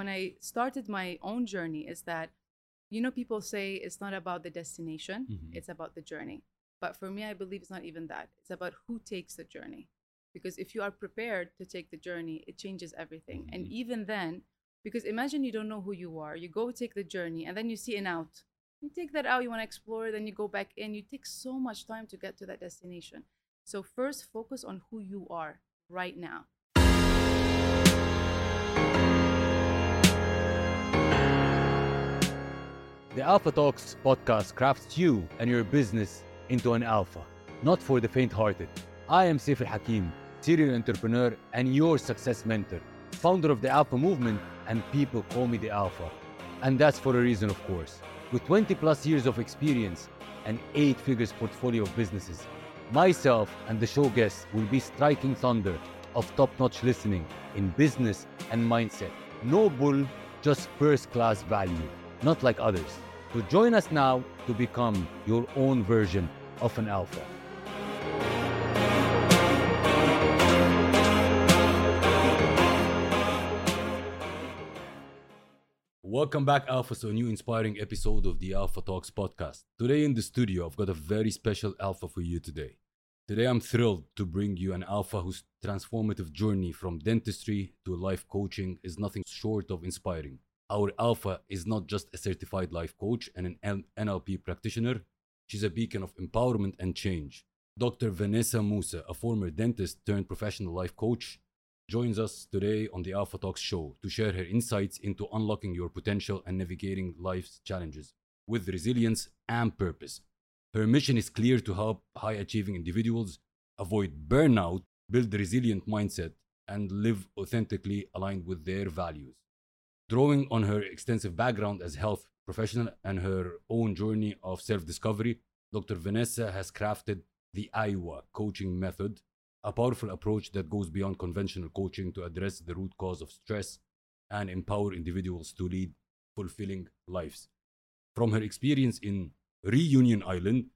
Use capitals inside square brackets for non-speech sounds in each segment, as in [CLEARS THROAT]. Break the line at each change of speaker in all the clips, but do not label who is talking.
when I started my own journey is that, you know, people say it's not about the destination,
Mhm.
it's about the journey. But for me, I believe it's not even that. It's about who takes the journey. Because if you are prepared to take the journey, it changes everything. And
Mhm.
even then, because imagine you don't know who you are, you go take the journey, and then you see an out. You take that out, you want to explore, then you go back in. You take so much time to get to that destination. So, first, focus on who you are right now.
The Alpha Talks podcast crafts you and your business into an alpha, not for the faint hearted. I am Saif Al Hakim, serial entrepreneur and your success mentor, founder of the Alpha movement, and people call me the Alpha. And that's for a reason, of course. With 20 plus years of experience and eight figures portfolio of businesses, myself and the show guests will be striking thunder of top notch listening in business and mindset. No bull, just first class value, not like others. So join us now to become your own version of an alpha. Welcome back, Alpha, to a new inspiring episode of the Alpha Talks podcast. Today in the studio, I've got a very special Alpha for you today. Today, I'm thrilled to bring you an Alpha whose transformative journey from dentistry to life coaching is nothing short of inspiring. Our Alpha is not just a certified life coach and an NLP practitioner, she's a beacon of empowerment and change. Dr. Vanessa Moussa, a former dentist turned professional life coach, joins us today on the Alpha Talks show to share her insights into unlocking your potential and navigating life's challenges with resilience and purpose. Her mission is clear to help high achieving individuals avoid burnout, build a resilient mindset, and live authentically aligned with their values. Drawing on her extensive background as a health professional and her own journey of self-discovery, Dr. Vanessa has crafted the Aywa coaching method, a powerful approach that goes beyond conventional coaching to address the root cause of stress and empower individuals to lead fulfilling lives. From her experience in Reunion Island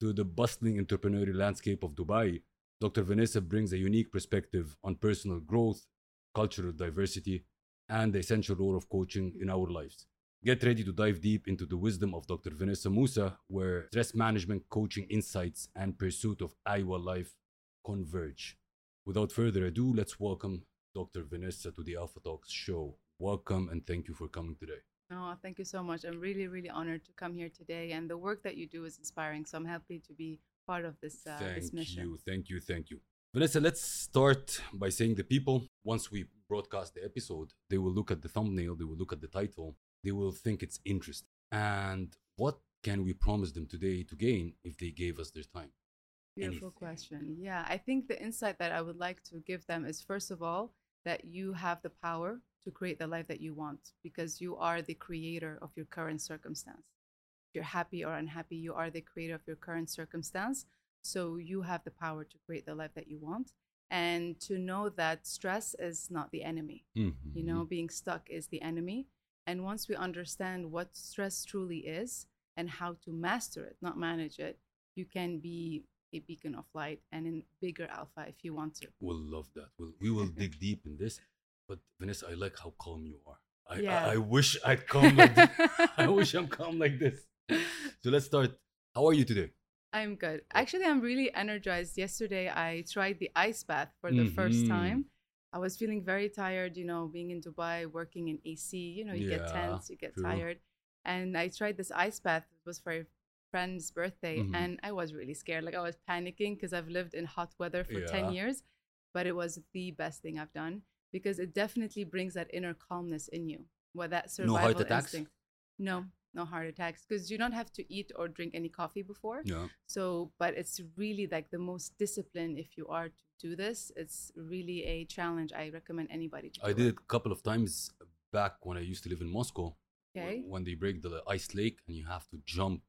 to the bustling entrepreneurial landscape of Dubai, Dr. Vanessa brings a unique perspective on personal growth, cultural diversity, and the essential role of coaching in our lives. Get ready to dive deep into the wisdom of Dr. Vanessa Moussa, where stress management, coaching insights, and pursuit of Aywa life converge. Without further ado, let's welcome Dr. Vanessa to the Alpha Talks show. Welcome and thank you for coming today.
Oh, thank you so much. I'm really, really honored to come here today. And the work that you do is inspiring. So I'm happy to be part of this, uh, this mission.
thank you, thank you, thank you. Vanessa, let's start by saying the people, once we broadcast the episode, they will look at the thumbnail, they will look at the title, they will think it's interesting. And what can we promise them today to gain if they gave us their time?
Beautiful
anything.
question. Yeah, I think the insight that I would like to give them is first of all, that you have the power to create the life that you want because you are the creator of your current circumstance. If you're happy or unhappy, you are the creator of your current circumstance. So you have the power to create the life that you want and to know that stress is not the enemy. You
Mhm.
know, being stuck is the enemy. And once we understand what stress truly is and how to master it, not manage it, you can be a beacon of light and in bigger alpha if you want to.
We'll love that. We'll, we will [LAUGHS] dig deep in this. But Vanessa, I like how calm you are. I,
Yeah.
I, I wish I'd [LAUGHS] come like this. I wish I'm calm like this. So let's start. How are you today?
I'm good. Actually, I'm really energized. Yesterday, I tried the ice bath for the first
Mhm.
time. I was feeling very tired, you know, being in Dubai, working in AC, you know, you get tense, you get
true.
tired. And I tried this ice bath. It was for a friend's birthday.
Mhm.
And I was really scared. Like, I was panicking because I've lived in hot weather for
Yeah.
10 years. But it was the best thing I've done because it definitely brings that inner calmness in you. Well, that
No
survival
attacks?
instinct. No, no heart attacks because you don't have to eat or drink any coffee before.
Yeah.
So, but it's really like the most discipline if you are to do this. It's really a challenge. I recommend anybody to do
I did it a couple of times back when I used to live in Moscow.
Okay.
When they break the ice lake and you have to jump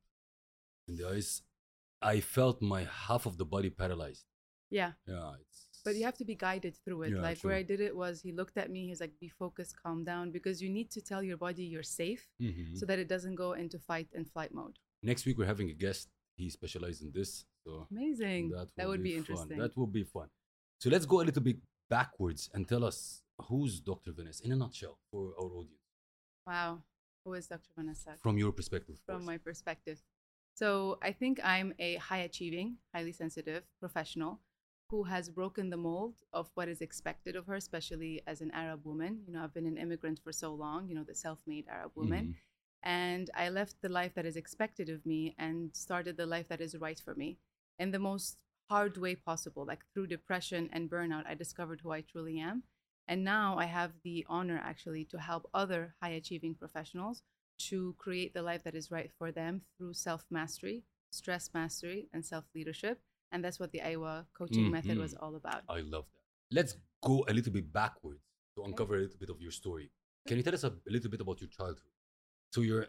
in the ice, I felt my half of the body paralyzed.
Yeah.
Yeah, it's.
But you have to be guided through it.
Yeah,
like where. I did it was he looked at me, he's like, be focused, calm down, because you need to tell your body you're safe
Mhm.
so that it doesn't go into fight and flight mode.
Next week we're having a guest. He specializes in this, so
Amazing.
that,
That, would be,
fun.
interesting.
That would be fun. So let's go a little bit backwards and tell us who's Dr. Vanessa in a nutshell for our audience
Wow. Who is Dr. Vanessa?
from your perspective?
From my perspective. So I think I'm a high achieving, highly sensitive professional who has broken the mold of what is expected of her, especially as an Arab woman. You know, I've been an immigrant for so long, you know, the self made Arab woman.
Mhm.
And I left the life that is expected of me and started the life that is right for me in the most hard way possible. Like through depression and burnout, I discovered who I truly am. And now I have the honor actually to help other high achieving professionals to create the life that is right for them through self mastery, stress mastery, and self leadership. And that's what the Aywa coaching method was
Mhm.
all about.
I love that. Let's go a little bit backwards to
Okay.
uncover a little bit of your story. Can you tell us a, a little bit about your childhood? So you're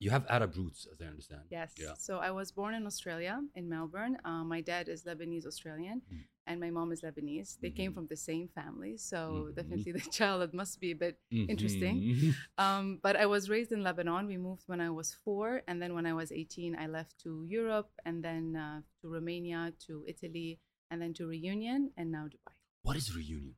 you have Arab roots, as I understand.
Yes.
Yeah.
So I was born in Australia, in Melbourne. Uh, my dad is Lebanese Australian,
Mm.
and my mom is Lebanese. They came
Mhm.
from the same family, so
Mhm.
definitely [LAUGHS] the childhood must be a bit. Interesting.
Mhm.
Um, but I was raised in Lebanon. We moved when I was four, and then when I was 18, I left to Europe, and then uh, to Romania, to Italy, and then to Reunion, and now Dubai.
What is reunion?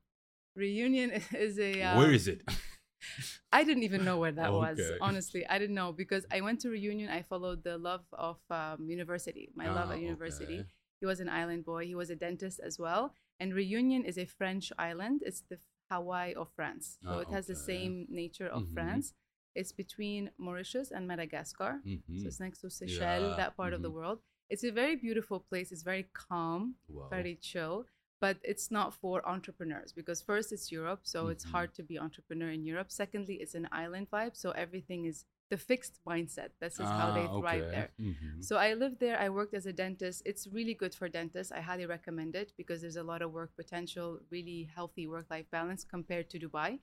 Reunion [LAUGHS] is a. Uh,
Where is it? [LAUGHS] [LAUGHS]
I didn't even know where that was. Honestly, I didn't know because I went to Reunion. I followed the love of um, university. My love
Ah,
at university.
okay.
He was an island boy. He was a dentist as well. And Reunion is a French island. It's the Hawaii of France. So
Ah,
it has the same nature of
Mhm.
France. It's between Mauritius and Madagascar.
Mhm.
So it's next to Seychelles,
Yeah,
that part of the
mhm.
world. It's a very beautiful place. It's very calm
Wow.
very chill but it's not for entrepreneurs because first it's europe so it's
Mhm.
hard to be entrepreneur in europe secondly it's an island vibe so everything is the fixed mindset this is how they
Ah,
thrive
okay.
there
Mhm.
so i lived there i worked as a dentist it's really good for dentists i highly recommend it because there's a lot of work potential really healthy work-life balance compared to dubai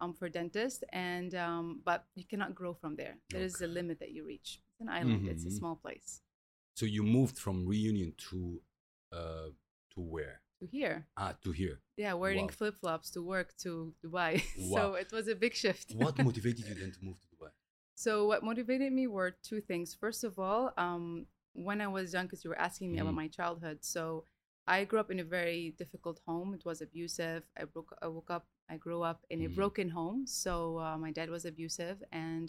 um, for dentists and um, but you cannot grow from there there is a limit that you reach it's an island it's a
Mhm.
small place
So you moved from reunion to uh to where?
To here
Ah, to here.
Yeah, wearing
Wow.
flip flops to work to Dubai. [LAUGHS]
Wow.
so it was a big shift.
What [LAUGHS] motivated you then to move to Dubai?
so what motivated me were two things. First of all, um, when I was young, because you were asking me about
Mhm.
my childhood. So I grew up in a very difficult home. It was abusive. I broke. I woke up. I grew up in a
Mhm.
broken home. So uh, my dad was abusive, and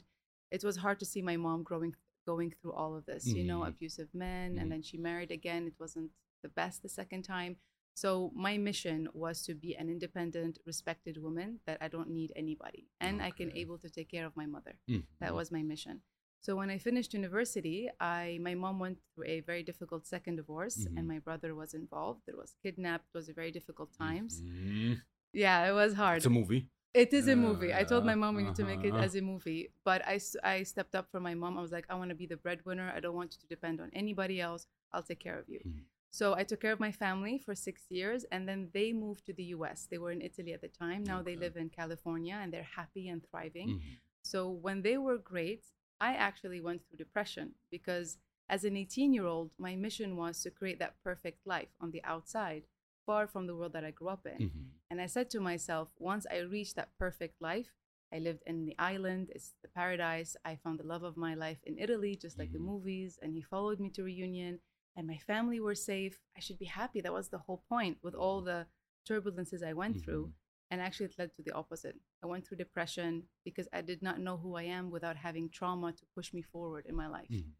it was hard to see my mom growing going through all of this. You know,
Mhm.
abusive men, and then she married again. It wasn't the best the second time. So my mission was to be an independent, respected woman that I don't need anybody, and I can able to take care of my mother.
Mhm.
That was my mission. So when I finished university, I my mom went through a very difficult second divorce,
Mhm.
and my brother was involved. There was kidnapped. It was a very difficult times.
Mhm.
Yeah, it was hard.
It's a movie.
It is a movie. I told my mom we need to make it
uh-huh.
as a movie. But I, I stepped up for my mom. I was like, I want to be the breadwinner. I don't want you to depend on anybody else. I'll take care of you.
Mhm.
So I took care of my family for six years, and then they moved to the U.S. They were in Italy at the time. Now they live in California, and they're happy and thriving.
Mhm.
So when they were great, I actually went through depression because as an 18 year old, my mission was to create that perfect life on the outside, far from the world that I grew up in.
Mhm.
And I said to myself, once I reach that perfect life, I lived in the island, it's the paradise. I found the love of my life in Italy, just like
Mhm.
the movies. And he followed me to reunion, and my family were safe. I should be happy. That was the whole point with all the turbulences I went through.
Mhm.
And actually, it led to the opposite. I went through depression because I did not know who I am without having trauma to push me forward in my life.
Mhm.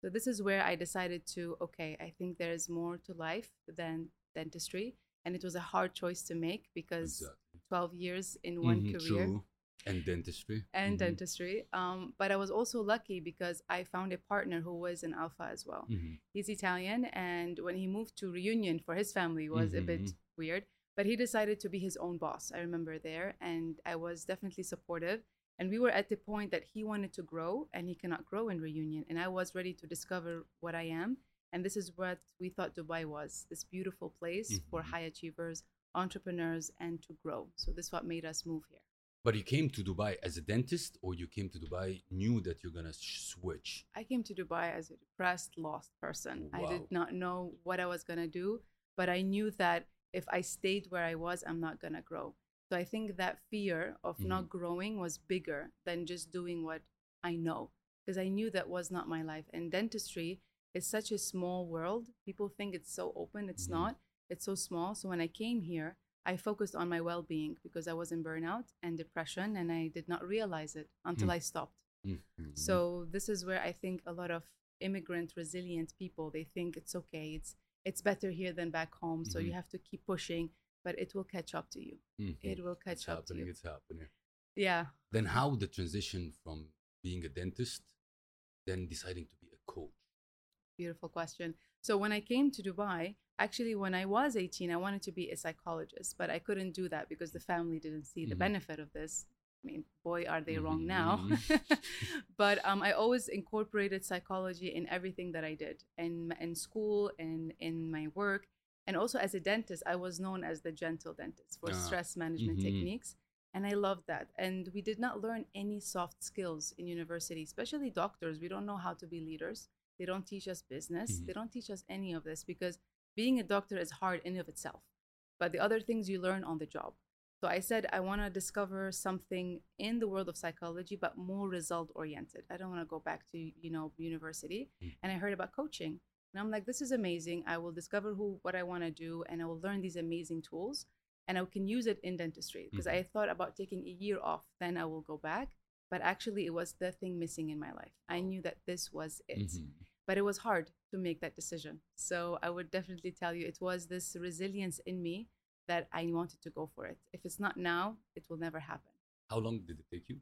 So this is where I decided to, okay, I think there is more to life than dentistry. And it was a hard choice to make because
Exactly.
12 years in one
Mhm,
career
True. And dentistry.
and
Mhm.
dentistry. Um, but I was also lucky because I found a partner who was an alpha as well.
Mhm.
He's Italian, and when he moved to Reunion for his family was a bit
Mhm.
weird. But he decided to be his own boss. I remember there, and I was definitely supportive. And we were at the point that he wanted to grow, and he cannot grow in Reunion, and I was ready to discover what I am. And this is what we thought Dubai was: this beautiful place for
Mhm.
high achievers, entrepreneurs, and to grow. So this is what made us move here.
But you came to Dubai as a dentist, or you came to Dubai knew that you're gonna switch.
I came to Dubai as a depressed, lost person. I did not know what I was to do, but I knew that if I stayed where I was, I'm not to grow. So I think that fear of
Mhm.
not growing was bigger than just doing what I know because I knew that was not my life. And dentistry is such a small world. People think it's so open, it's
Mhm.
not. It's so small. So when I came here, I focused on my well being because I was in burnout and depression, and I did not realize it until
Mm.
I stopped.
Mhm.
So this is where I think a lot of immigrant resilient people they think it's okay, it's it's better here than back home. So you
Mhm.
have to keep pushing, but it will catch up to you.
Mhm.
It will catch
it's
up to
happening.
you.
It's happening.
Yeah.
Then how the transition from being a dentist, then deciding to be a coach.
Beautiful question. So when I came to Dubai, actually when I was 18, I wanted to be a psychologist, but I couldn't do that because the family didn't see the
Mhm.
benefit of this. I mean, boy, are they
Mhm,
wrong now.
mhm. [LAUGHS]
but um, I always incorporated psychology in everything that I did, in in school and in my work, and also as a dentist, I was known as the gentle dentist for
Ah,
stress management
mhm.
techniques, and I loved that. And we did not learn any soft skills in university, especially doctors. We don't know how to be leaders. They don't teach us business.
Mhm.
They don't teach us any of this because being a doctor is hard in of itself. But the other things you learn on the job. So I said I want to discover something in the world of psychology, but more result oriented. I don't want to go back to you know university.
Mm.
And I heard about coaching, and I'm like, this is amazing. I will discover who what I want to do, and I will learn these amazing tools, and I can use it in dentistry because
Mhm.
I thought about taking a year off, then I will go back. But actually, it was the thing missing in my life. I knew that this was it
Mhm.
but it was hard to make that decision. So I would definitely tell you it was this resilience in me that I wanted to go for it. If it's not now, it will never happen.
How long did it take you?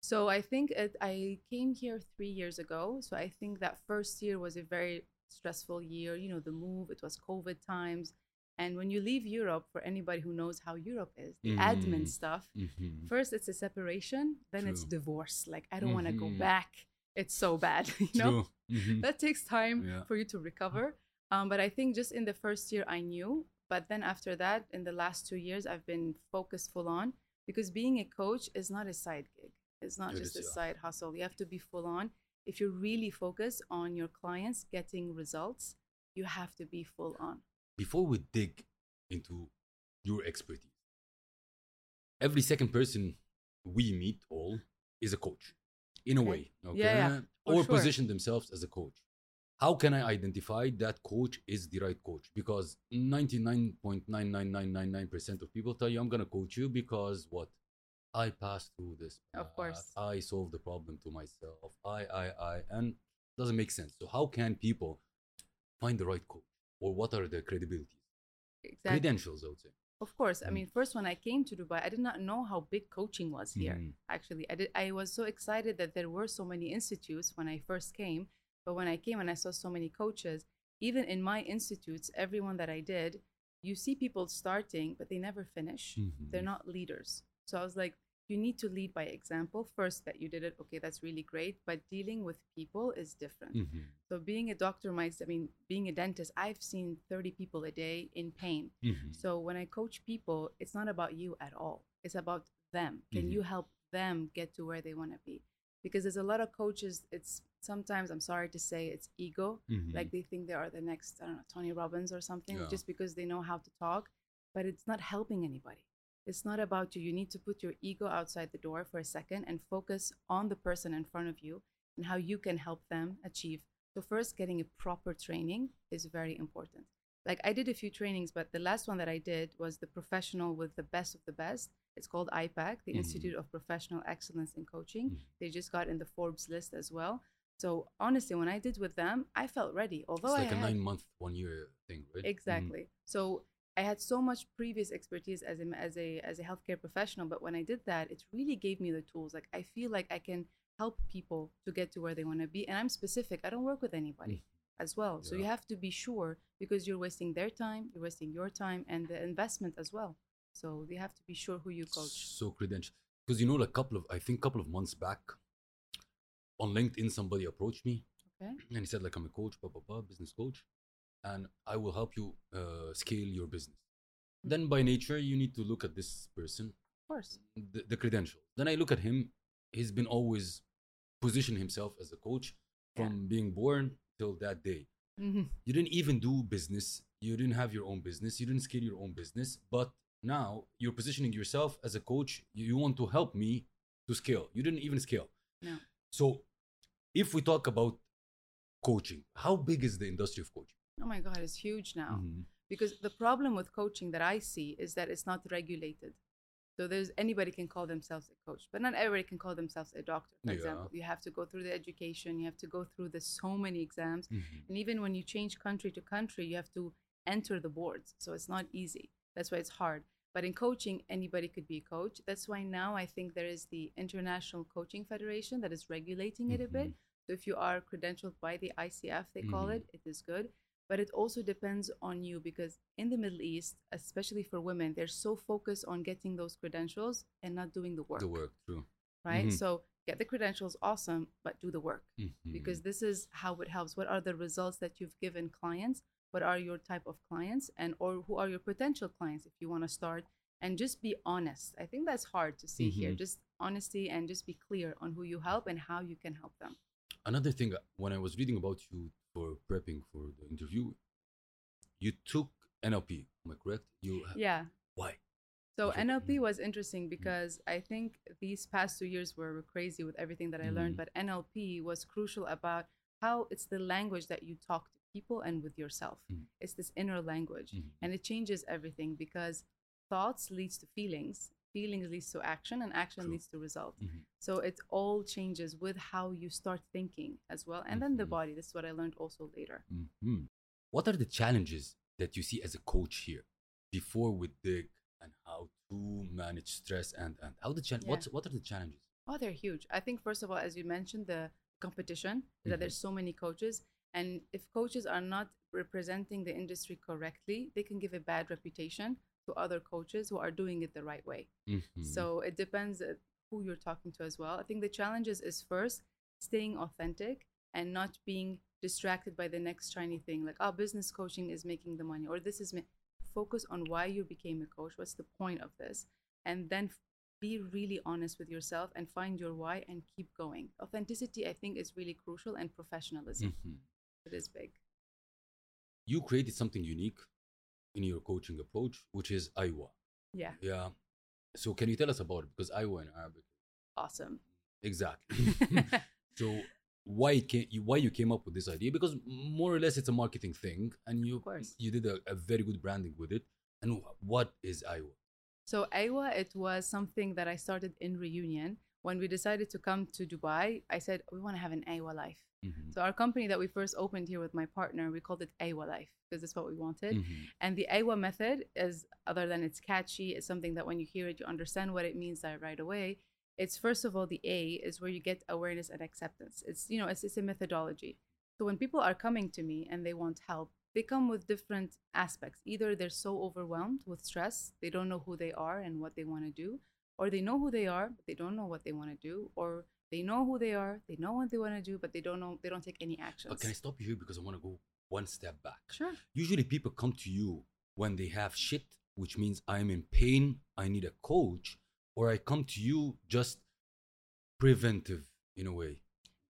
So I think it, I came here three years ago. So I think that first year was a very stressful year. You know, the move, it was COVID times. And when you leave Europe, for anybody who knows how Europe is, the
Mm.
admin stuff,
Mhm.
first it's a separation, then it's divorce. Like, I don't want to go back. It's so bad, [LAUGHS] you know?
Mhm.
that takes time
Yeah.
for you to recover. Um, but I think just in the first year, I knew. But then after that, in the last two years, I've been focused full on because being a coach is not a side gig. It's not
It
just a
yeah.
side hustle. You have to be full on. If you're really focused on your clients getting results, you have to be full on.
Before we dig into your expertise, every second person we meet all is a coach in a
Okay.
way okay?
Yeah, yeah,
or
sure.
position themselves as a coach. How can i identify that coach is the right coach? Because 99.99999% of people tell you i'm going to coach you because what? I passed through this
Of course.
i solved the problem to myself. I i i and doesn't make sense. So how can people find the right coach? Or what are the credibilities?
Exactly.
credentials i would say
Of course. I
Mm.
mean, first when I came to Dubai, I did not know how big coaching was here.
Mhm.
Actually, I did. I was so excited that there were so many institutes when I first came. But when I came and I saw so many coaches, even in my institutes, everyone that I did, you see people starting, but they never finish.
Mhm.
They're not leaders. So I was like, you need to lead by example. First, that you did it. Okay, that's really great. But dealing with people is different.
Mhm.
So being a doctor might, I mean, being a dentist, I've seen 30 people a day in pain.
Mhm.
So when I coach people, it's not about you at all. It's about them. Can
Mhm.
you help them get to where they want to be? Because there's a lot of coaches, it's sometimes, I'm sorry to say, it's ego.
Mhm.
Like they think they are the next, I don't know, Tony Robbins or something,
Yeah.
just because they know how to talk, but it's not helping anybody. It's not about you. You need to put your ego outside the door for a second and focus on the person in front of you and how you can help them achieve. So, first, getting a proper training is very important. Like, I did a few trainings, but the last one that I did was the professional with the best of the best. It's called iPEC, the
Mhm.
Institute of Professional Excellence in Coaching.
Mhm.
They just got in the Forbes list as well. So, honestly, when I did with them, I felt ready. Although
it's like
I
a
had-
nine month, one year thing, right? Mhm.
Exactly. So I had so much previous expertise as a as a as a healthcare professional, but when I did that, it really gave me the tools. Like I feel like I can help people to get to where they want to be, and I'm specific. I don't work with anybody mm. as well. So you have to be sure because you're wasting their time, you're wasting your time, and the investment as well. So you have to be sure who you coach.
So credential, because you know, like a couple of, I think, a couple of months back, on LinkedIn, somebody approached me
Okay.
and he said, like, I'm a coach, blah blah blah, business coach, and I will help you uh, scale your business.
Mm-hmm.
Then, by nature, you need to look at this person,
Of course.
the, the credentials. Then I look at him. He's been always positioned himself as a coach
Yeah.
from being born till that day.
hmm
you didn't even do business you didn't have your own business you didn't scale your own business but now you're positioning yourself as a coach you, you want to help me to scale you didn't even scale
No.
so if we talk about coaching how big is the industry of coaching
Oh my God, it's huge now.
Mhm.
because the problem with coaching that I see is that it's not regulated. So there's anybody can call themselves a coach, but not everybody can call themselves a doctor. For
Yeah.
example, you have to go through the education, you have to go through the so many exams,
Mhm.
and even when you change country to country, you have to enter the boards. So it's not easy. That's why it's hard. But in coaching, anybody could be a coach. That's why now I think there is the International Coaching Federation that is regulating it a bit. So if you are credentialed by the ICF, they call
Mhm.
it, it is good. But it also depends on you because in the Middle East, especially for women, they're so focused on getting those credentials and not doing the work.
The work, true.
Right?
Mhm.
So get the credentials, awesome, but do the work
Mhm.
because this is how it helps what are the results that you've given clients what are your type of clients and or who are your potential clients if you want to start and just be honest i think that's hard to see here
Mhm.
just honesty and just be clear on who you help and how you can help them
Another thing, when I was reading about you for prepping for the interview, you took NLP. Am I correct? You ha-
yeah
why?
so nlp
Mhm.
was interesting because i think these past two years were crazy with everything that i learned
Mhm.
but nlp was crucial about how it's the language that you talk to people and with yourself
Mhm.
it's this inner language and it changes everything because thoughts leads to feelings feelings leads to action and action
True.
leads to result
Mhm.
so it all changes with how you start thinking as well and then the
Mhm.
body this is what i learned also later
Mhm. What are the challenges that you see as a coach here before we dig and how to manage stress and and how the challenge?
Yeah.
What's what are the challenges?
oh they're huge i think first of all as you mentioned the competition that
Mhm.
there's so many coaches and if coaches are not representing the industry correctly they can give a bad reputation to other coaches who are doing it the right way
Mhm.
So it depends uh, who you're talking to as well. I think the challenges is first staying authentic and not being distracted by the next shiny thing like oh business coaching is making the money or this is ma-. focus on why you became a coach what's the point of this and then f- be really honest with yourself and find your why and keep going authenticity i think is really crucial and professionalism
Mhm.
it is big
you created something unique in your coaching approach, which is Aywa.
yeah
Yeah. So can you tell us about it? Because Aywa in Arabic,
awesome
exactly. [LAUGHS] [LAUGHS] so why it came, you- why you came up with this idea? Because more or less it's a marketing thing, and you you did a, a very good branding with it. And what is Aywa?
So Aywa, it was something that I started in reunion. When we decided to come to Dubai, I said we want to have an Aywa life.
Mhm.
So our company that we first opened here with my partner, we called it Aywa Life because that's what we wanted.
Mhm.
And the Aywa method is, other than it's catchy, it's something that when you hear it, you understand what it means right away. It's first of all the A is where you get awareness and acceptance. It's you know it's, it's a methodology. So when people are coming to me and they want help, they come with different aspects. Either they're so overwhelmed with stress, they don't know who they are and what they want to do, or they know who they are, but they don't know what they want to do, or they know who they are, they know what they want to do, but they don't know they don't take any actions.
But can I stop you here because I want to go one step back?
Sure.
Usually people come to you when they have shit, which means I'm in pain, I need a coach, or I come to you just preventive in a way.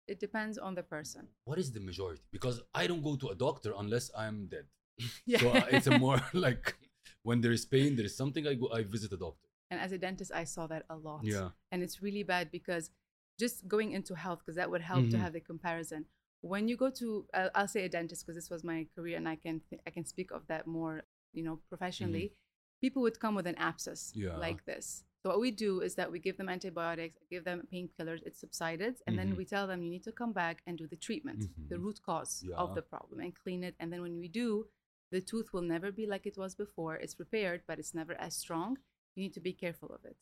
It depends on the person.
What is the majority? Because I don't go to a doctor unless I'm dead. [LAUGHS]
Yeah.
So uh, it's a more [LAUGHS] [LAUGHS] like when there is pain, there is something I go, I visit a doctor.
And as a dentist, I saw that a lot.
Yeah.
And it's really bad because just going into health, because that would help to
Mhm.
have the comparison. When you go to, uh, I'll say a dentist because this was my career, and I can th- I can speak of that more, you know, professionally. People would come with an abscess
Yeah.
like this. So what we do is that we give them antibiotics, give them painkillers, it subsided, and
Mhm.
then we tell them you need to come back and do the treatment, the
Mhm.
root cause
Yeah.
of the problem, and clean it. And then when we do, the tooth will never be like it was before. It's repaired, but it's never as strong. You need to be careful of it.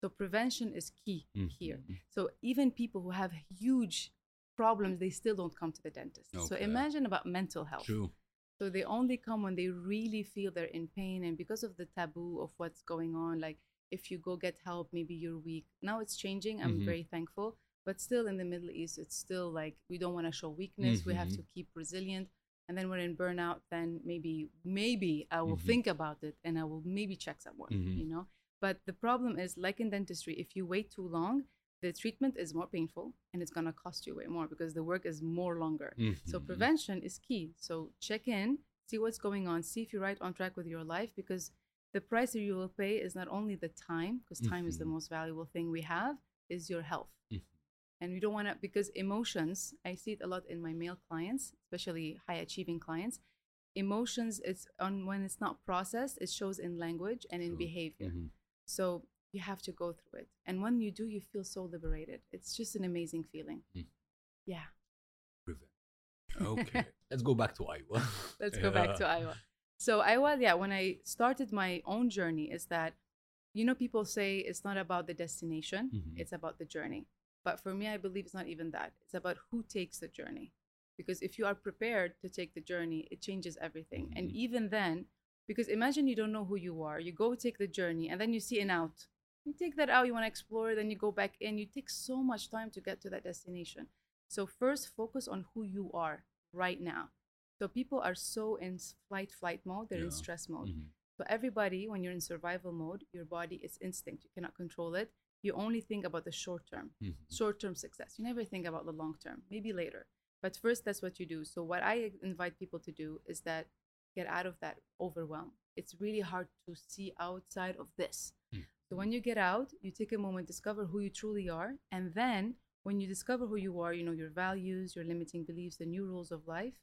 So prevention is key here.
Mhm.
So even people who have huge problems, they still don't come to the dentist. So imagine about mental health.
True.
So they only come when they really feel they're in pain and because of the taboo of what's going on, like if you go get help, maybe you're weak. Now it's changing. I'm
Mhm.
very thankful. But still in the Middle East, it's still like we don't want to show weakness. We have
Mhm.
to keep resilient. And then when in burnout, then maybe maybe I will
Mhm.
think about it and I will maybe check someone,
Mhm.
you know? But the problem is like in dentistry, if you wait too long, the treatment is more painful and it's gonna cost you way more because the work is more longer. So
Mhm.
prevention is key. So check in, see what's going on, see if you're right on track with your life because the price that you will pay is not only the time, because time is the
Mhm.
most valuable thing we have, is your health.
Mhm.
And we don't want to because emotions, I see it a lot in my male clients, especially high achieving clients. emotions it's on when it's not processed it shows in language and in behavior
Mhm.
So you have to go through it and when you do you feel so liberated it's just an amazing feeling
Mm.
yeah
Revenge. [LAUGHS] Okay. Let's go back to Aywa.
let's go back to [LAUGHS] aywa so aywa yeah when i started my own journey is that you know people say it's not about the destination
Mhm.
it's about the journey but for me i believe it's not even that it's about who takes the journey because if you are prepared to take the journey it changes everything and
Mhm.
even then because imagine you don't know who you are you go take the journey and then you see an out you take that out you want to explore then you go back in you take so much time to get to that destination so first focus on who you are right now so people are so in flight flight mode they're in stress mode
Mhm.
so everybody, when you're in survival mode, your body is instinct. You cannot control it. You only think about the short term,
Mhm.
short term success. You never think about the long term. Maybe later, but first that's what you do. So what I invite people to do is that get out of that overwhelm. It's really hard to see outside of this.
Mm.
So when you get out, you take a moment, discover who you truly are, and then when you discover who you are, you know your values, your limiting beliefs, the new rules of life,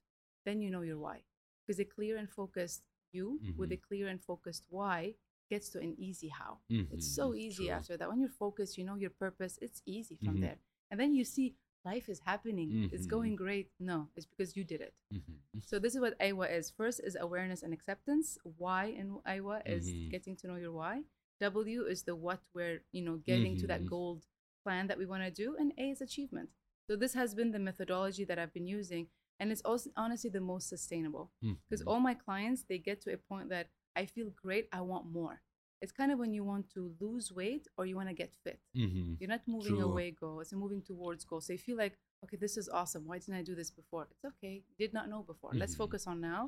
then you know your why. Because a clear and focused you with a clear and focused why gets to an easy how. It's so easy
True.
after that. When you're focused, you know your purpose, it's easy from
Mhm.
there. And then you see life is happening, it's
Mhm.
going great. No, it's because you did it.
Mhm.
So this is what Aywa is. First is awareness and acceptance. Why in Aywa is
Mhm.
getting to know your why. W is the what we're, you know, getting to that
Mhm.
gold plan that we want to do. And A is achievement. So this has been the methodology that I've been using. And it's also honestly the most sustainable because
Mhm.
all my clients they get to a point that i feel great i want more it's kind of when you want to lose weight or you want to get fit
Mhm.
you're not moving
True.
away goal it's moving towards goal so you feel like okay this is awesome why didn't i do this before it's okay did not know before let's
Mhm.
focus on now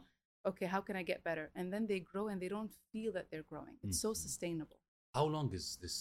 okay how can i get better and then they grow and they don't feel that they're growing it's so
Mhm.
sustainable
How long is this?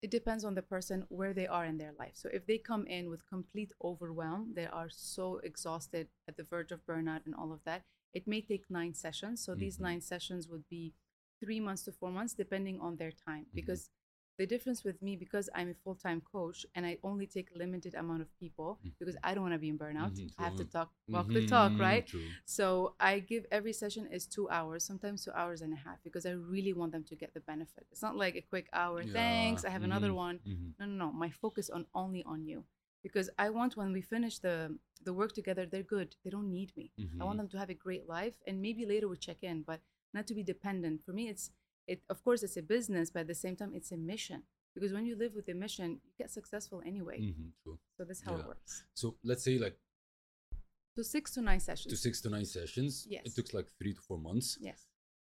it depends on the person where they are in their life. So if they come in with complete overwhelm, they are so exhausted at the verge of burnout and all of that, it may take nine sessions. So these
Mhm.
nine sessions would be three months to four months, depending on their time.
Mhm.
Because the difference with me, because I'm a full time coach and I only take limited amount of people, because I don't want to be in burnout.
Mhm,
I have to talk, walk the talk, right?
True.
So I give every session is two hours, sometimes two hours and a half, because I really want them to get the benefit. It's not like a quick hour. Thanks, I have another
mhm,
one.
mhm.
No, no, no. My focus on only on you, because I want when we finish the the work together, they're good. They don't need me. I
Mhm.
want them to have a great life, and maybe later we'll check in, but not to be dependent. For me, it's it. Of course, it's a business, but at the same time, it's a mission. Because when you live with a mission, you get successful anyway.
Mhm, True.
So that's how
Yeah.
it works.
So let's say like
So six to nine sessions.
to six to nine sessions.
Yes.
It took like three to four months.
yes.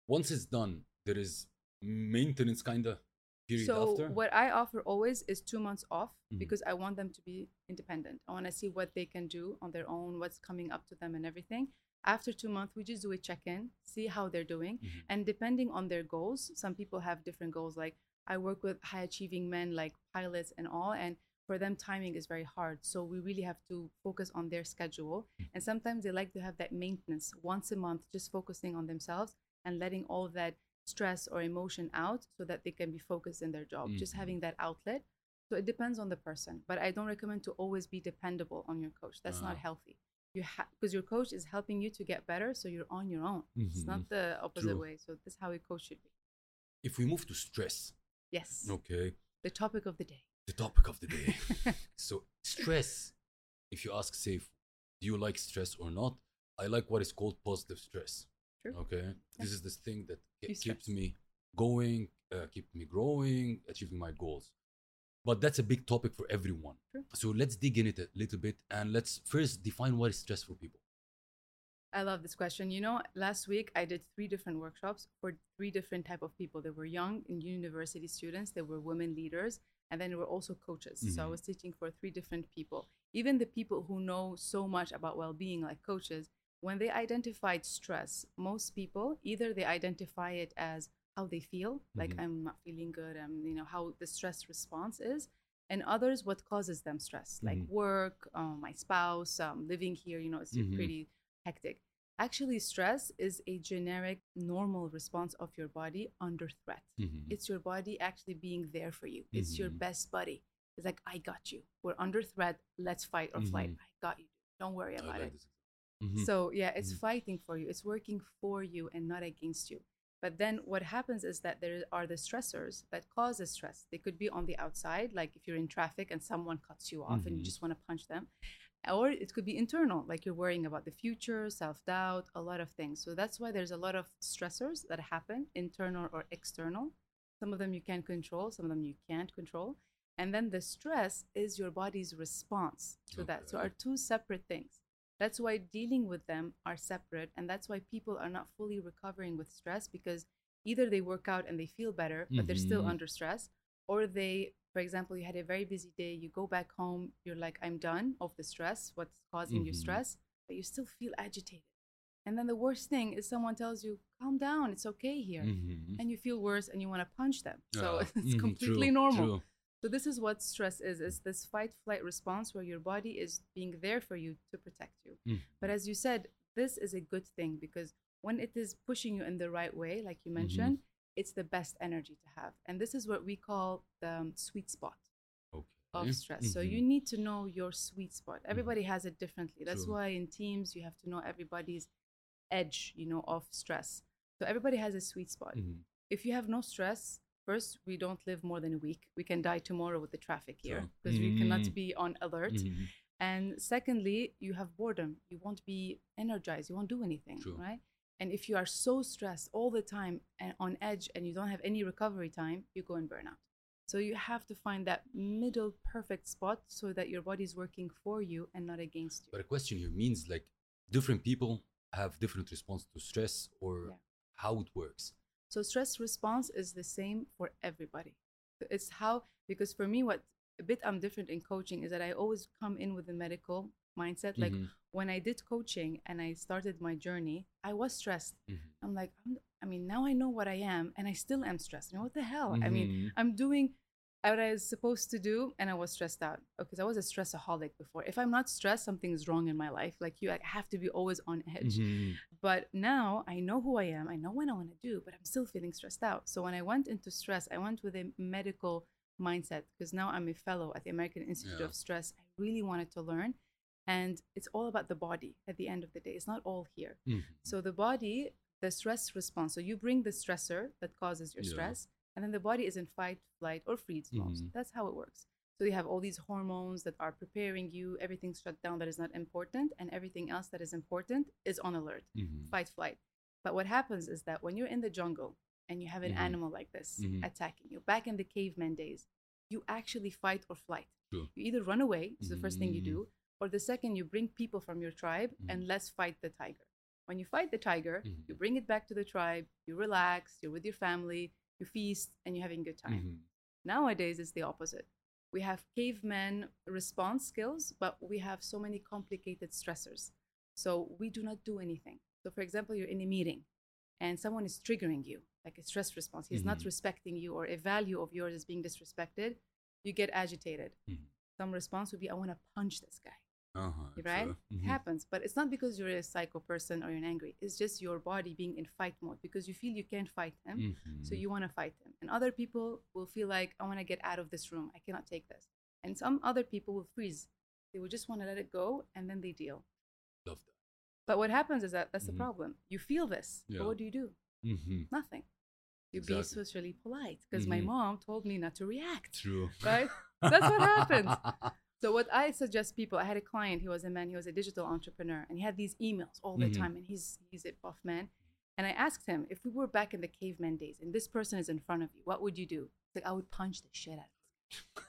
Once it's done, there is maintenance kind of period
so
after.
what i offer always is two months off
Mhm.
because i want them to be independent i want to see what they can do on their own what's coming up to them and everything after two months we just do a check-in see how they're doing.
Mhm.
and depending on their goals some people have different goals like i work with high achieving men like pilots and all and for them timing is very hard. So we really have to focus on their schedule. And sometimes they like to have that maintenance once a month just focusing on themselves and letting all that stress or emotion out so that they can be focused in their job just
Mhm.
having that outlet. So it depends on the person but i don't recommend to always be dependable on your coach. That's not
Ah.
healthy you have because your coach is helping you to get better so you're on your own it's
Mhm.
not the opposite
True.
way so this is how a coach should be
if we move to stress,
yes
okay,
the topic of the day
the topic of the day. [LAUGHS] so stress, if you ask Saif, do you like stress or not? I like what is called positive stress.
True.
Okay, this is this thing that keeps me going, uh, keep me growing, achieving my goals. But that's a big topic for everyone.
True.
So let's dig in it a little bit and let's first define what is stress for people.
I love this question. You know, last week I did three different workshops for three different type of people. There were young and university students, there were women leaders, and then there were also coaches. So I
Mhm.
was teaching for three different people. Even the people who know so much about well-being, like coaches, when they identified stress, most people either they identify it as how they feel, like
Mhm.
I'm not feeling good, I'm you know how the stress response is, and others what causes them stress, like
Mhm.
work, um, my spouse, um, living here. You know, it's
Mhm.
pretty hectic. Actually, stress is a generic, normal response of your body under threat.
Mhm.
It's your body actually being there for you. It's your
Mhm.
best buddy. It's like, I got you. We're under threat. Let's fight or flight.
Mhm.
I got you. Don't worry about
like
it. So yeah, it's fighting for you. It's working for you and not against you. But then what happens is that there are the stressors that cause the stress. They could be on the outside, like if you're in traffic and someone cuts you off and you
Mhm.
just want to punch them. Or it could be internal, like you're worrying about the future, self doubt, a lot of things. So that's why there's a lot of stressors that happen, internal or external. Some of them you can control, some of them you can't control. And then the stress is your body's response to that. So are two separate things. That's why dealing with them are separate. And that's why people are not fully recovering with stress because either they work out and they feel better, but they're still
Mhm.
under stress, or they, for example, you had a very busy day, you go back home, you're like, I'm done of the stress, what's causing you
Mhm.
stress, but you still feel agitated. And then the worst thing is someone tells you, calm down, it's okay here.
Mhm.
And you feel worse and you want to punch them. So
Ah, [LAUGHS]
it's
mhm,
completely
true,
normal.
true.
So this is what stress is. is this fight flight response where your body is being there for you to protect you.
Mhm.
But as you said, this is a good thing because when it is pushing you in the right way, like you
Mhm.
mentioned, it's the best energy to have. And this is what we call the um, sweet spot
Okay.
of stress. So
Mhm.
you need to know your sweet spot. Everybody has it differently. That's
True.
why in teams you have to know everybody's edge, you know, of stress. So everybody has a sweet spot.
Mhm.
If you have no stress, first we don't live more than a week. We can die tomorrow with the traffic here because we cannot
Mhm.
be on alert.
Mhm.
And secondly, you have boredom. You won't be energized. You won't do anything, right? And if you are so stressed all the time and on edge and you don't have any recovery time, you go in burnout. So you have to find that middle perfect spot so that your body is working for you and not against you.
But a question here means like different people have different response to stress or
Yeah.
how it works.
So stress response is the same for everybody. It's how because for me what a bit I'm different in coaching is that I always come in with a medical mindset. Like
Mhm.
when I did coaching and I started my journey, I was stressed.
Mhm.
I'm like, I'm, I mean, now I know what I am, and I still am stressed. You know what the hell? I mean,
Mhm.
I'm doing what I was supposed to do, and I was stressed out because I was a stressaholic before. If I'm not stressed, something's wrong in my life. Like you, I have to be always on edge.
Mhm.
But now I know who I am. I know what I want to do, but I'm still feeling stressed out. So when I went into stress, I went with a medical mindset because now I'm a fellow at the American Institute
Yeah.
of Stress. I really wanted to learn. And it's all about the body at the end of the day. It's not all here.
Mhm.
So the body, the stress response. So you bring the stressor that causes your
Yeah.
stress, and then the body is in fight, flight, or freeze mode.
Mhm.
That's how it works. So you have all these hormones that are preparing you. Everything's shut down that is not important, and everything else that is important is on alert,
Mhm.
fight, flight. But what happens is that when you're in the jungle and you have an
Mhm.
animal like this
Mhm.
attacking you, back in the caveman days, you actually fight or flight.
True.
You either run away, is the first thing you
Mhm.
do, or the second you bring people from your tribe and
Mhm.
let's fight the tiger. When you fight the tiger, you bring it back to the tribe, you relax, you're with your family, you feast, and you're having a good time.
Mhm.
Nowadays, it's the opposite. We have caveman response skills, but we have so many complicated stressors. So we do not do anything. So, for example, you're in a meeting and someone is triggering you, like a stress response. He's not
Mhm.
respecting you, or a value of yours is being disrespected. You get agitated.
Mhm.
Some response would be, I want to punch this guy
Uh-huh,
right?
Mhm.
happens, but it's not because you're a psycho person or you're angry. It's just your body being in fight mode because you feel you can't fight him, so
Mhm.
you want to fight him. And other people will feel like, I want to get out of this room. I cannot take this. And some other people will freeze. They will just want to let it go and then they deal.
Love that.
But what happens is that that's
Mhm.
the problem. You feel this,
Yeah.
but what do you do?
Mhm.
Nothing. You
Exactly.
be socially polite because my
Mhm.
mom told me not to react.
True.
Right? [LAUGHS] That's what happens. So what I suggest people, I had a client, he was a man, he was a digital entrepreneur, and he had these emails all the
Mhm.
time, and he's he's a buff man. And I asked him, if we were back in the caveman days and this person is in front of you, what would you do? He's like, I would punch the shit out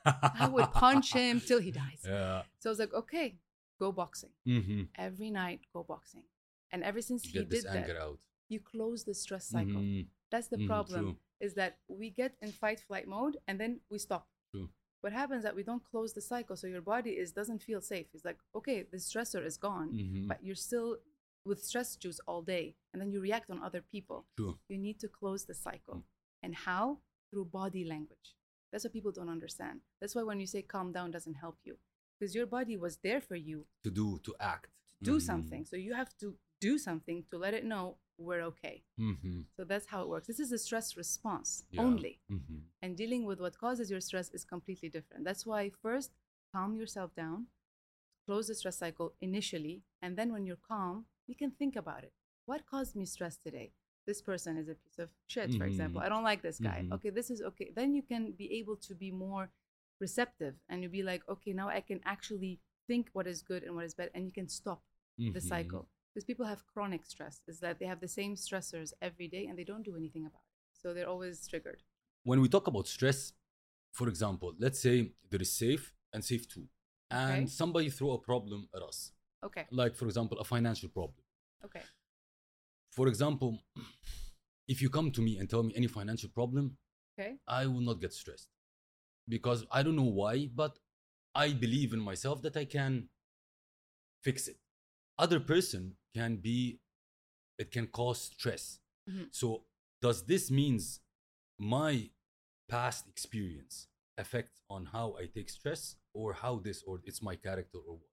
of him. I would punch him [LAUGHS] till he dies.
Yeah.
So I was like, okay, go boxing.
Mm-hmm.
Every night, go boxing. And ever since he
Get this
did that,
out.
you close the stress cycle.
Mhm.
That's the
Mhm,
problem
true.
is that we get in fight flight mode and then we stop.
True.
What happens that we don't close the cycle, so your body is doesn't feel safe. It's like okay, the stressor is gone,
Mhm.
but you're still with stress juice all day, and then you react on other people.
True.
You need to close the cycle,
Mm.
and how through body language. That's what people don't understand. That's why when you say calm down doesn't help you, because your body was there for you
To do, to act.
to do
Mhm.
something, so you have to do something to let it know we're okay.
Mhm.
So that's how it works. This is a stress response
Yeah.
only.
Mhm.
And dealing with what causes your stress is completely different. That's why first calm yourself down, close the stress cycle initially. And then when you're calm, you can think about it. What caused me stress today? This person is a piece of shit, for example. I don't like this guy.
Mhm.
Okay, this is okay. Then you can be able to be more receptive and you'll be like, okay, now I can actually think what is good and what is bad, and you can stop the
Mhm.
cycle. Because people have chronic stress, is that they have the same stressors every day and they don't do anything about it. So they're always triggered.
When we talk about stress, for example, let's say there is Saif and Saif two, and
Okay.
somebody throw a problem at us,
Okay,
like for example, a financial problem.
okay,
For example, [CLEARS THROAT] if you come to me and tell me any financial problem,
okay,
I will not get stressed because I don't know why, but I believe in myself that I can fix it. Other person can be, it can cause stress.
Mhm.
So does this means my past experience affect on how I take stress or how this or it's my character or what?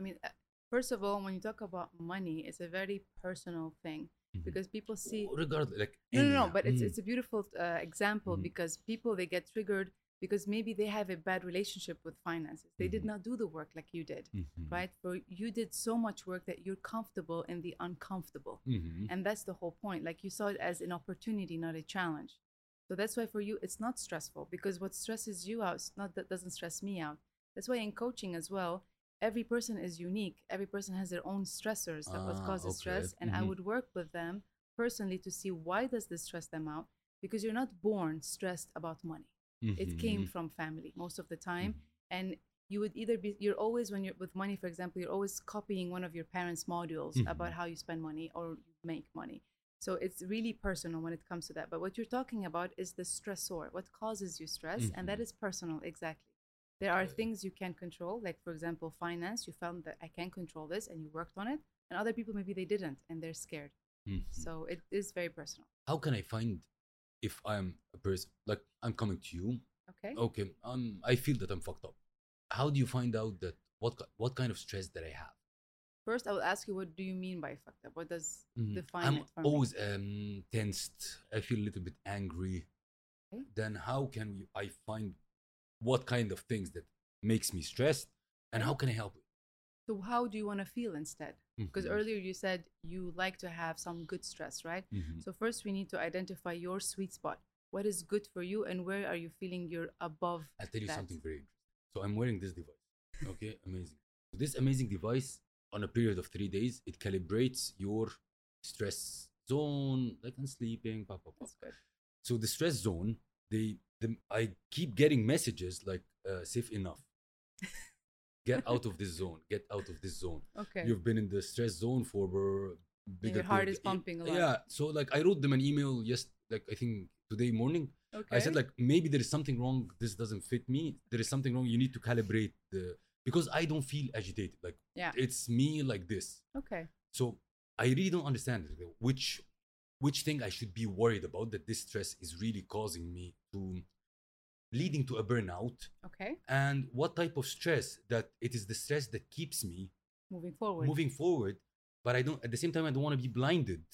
I mean, uh, first of all, when you talk about money, it's a very personal thing
Mhm.
because people see.
Regardless, like
No, no, no. But it's
Mm.
it's a beautiful uh, example
Mhm.
because people they get triggered because maybe they have a bad relationship with finances. They did
Mhm.
not do the work like you did,
Mhm.
right? For you did so much work that you're comfortable in the uncomfortable.
Mhm.
And that's the whole point. Like you saw it as an opportunity, not a challenge. So that's why for you it's not stressful because what stresses you out is not that doesn't stress me out. That's why in coaching as well, every person is unique. Every person has their own stressors that what
Ah,
causes
okay.
stress. And I
Mhm.
would work with them personally to see why does this stress them out? Because you're not born stressed about money. It came
Mhm.
from family most of the time.
Mhm.
And you would either be you're always when you're with money, for example, you're always copying one of your parents' modules
Mhm.
about how you spend money or you make money. So it's really personal when it comes to that. But what you're talking about is the stressor, what causes you stress, and that
Mhm.
is personal, exactly. There are things you can control, like for example, finance. You found that I can control this, and you worked on it. And other people maybe they didn't, and they're scared.
Mhm.
So it is very personal.
how can I find if I'm a person like I'm coming to you?
Okay.
Okay, um, I feel that I'm fucked up. How do you find out that what what kind of stress that I have?
First, I will ask you, what do you mean by fucked up? What does
Mhm.
define
I'm
it for me?
always um tensed. I feel a little bit angry.
Okay.
Then how can we, I find what kind of things that makes me stressed, and how can I help it?
So how do you want to feel instead? Because
Mhm.
earlier you said you like to have some good stress, right?
Mhm.
So first we need to identify your sweet spot. What is good for you and where are you feeling you're above
I'll tell you
that?
something very interesting. So I'm wearing this device. Okay, amazing. So this amazing device, on a period of three days, it calibrates your stress zone, like I'm sleeping, pa, pa, pa.
That's good.
So the stress zone, they, the, I keep getting messages like uh, safe enough. [LAUGHS] Get [LAUGHS] out of this zone. Get out of this zone.
Okay.
You've been in the stress zone for a bigger
your heart
period.
is pumping a lot.
Yeah. So like I wrote them an email just like I think today morning.
okay.
I said like maybe there is something wrong. This doesn't fit me. There is something wrong. You need to calibrate the because I don't feel agitated. Like
yeah.
it's me like this.
Okay.
So I really don't understand which which thing I should be worried about that this stress is really causing me to leading to a burnout
Okay.
and what type of stress that it is the stress that keeps me
Moving forward.
moving forward but I don't at the same time I don't want to be blinded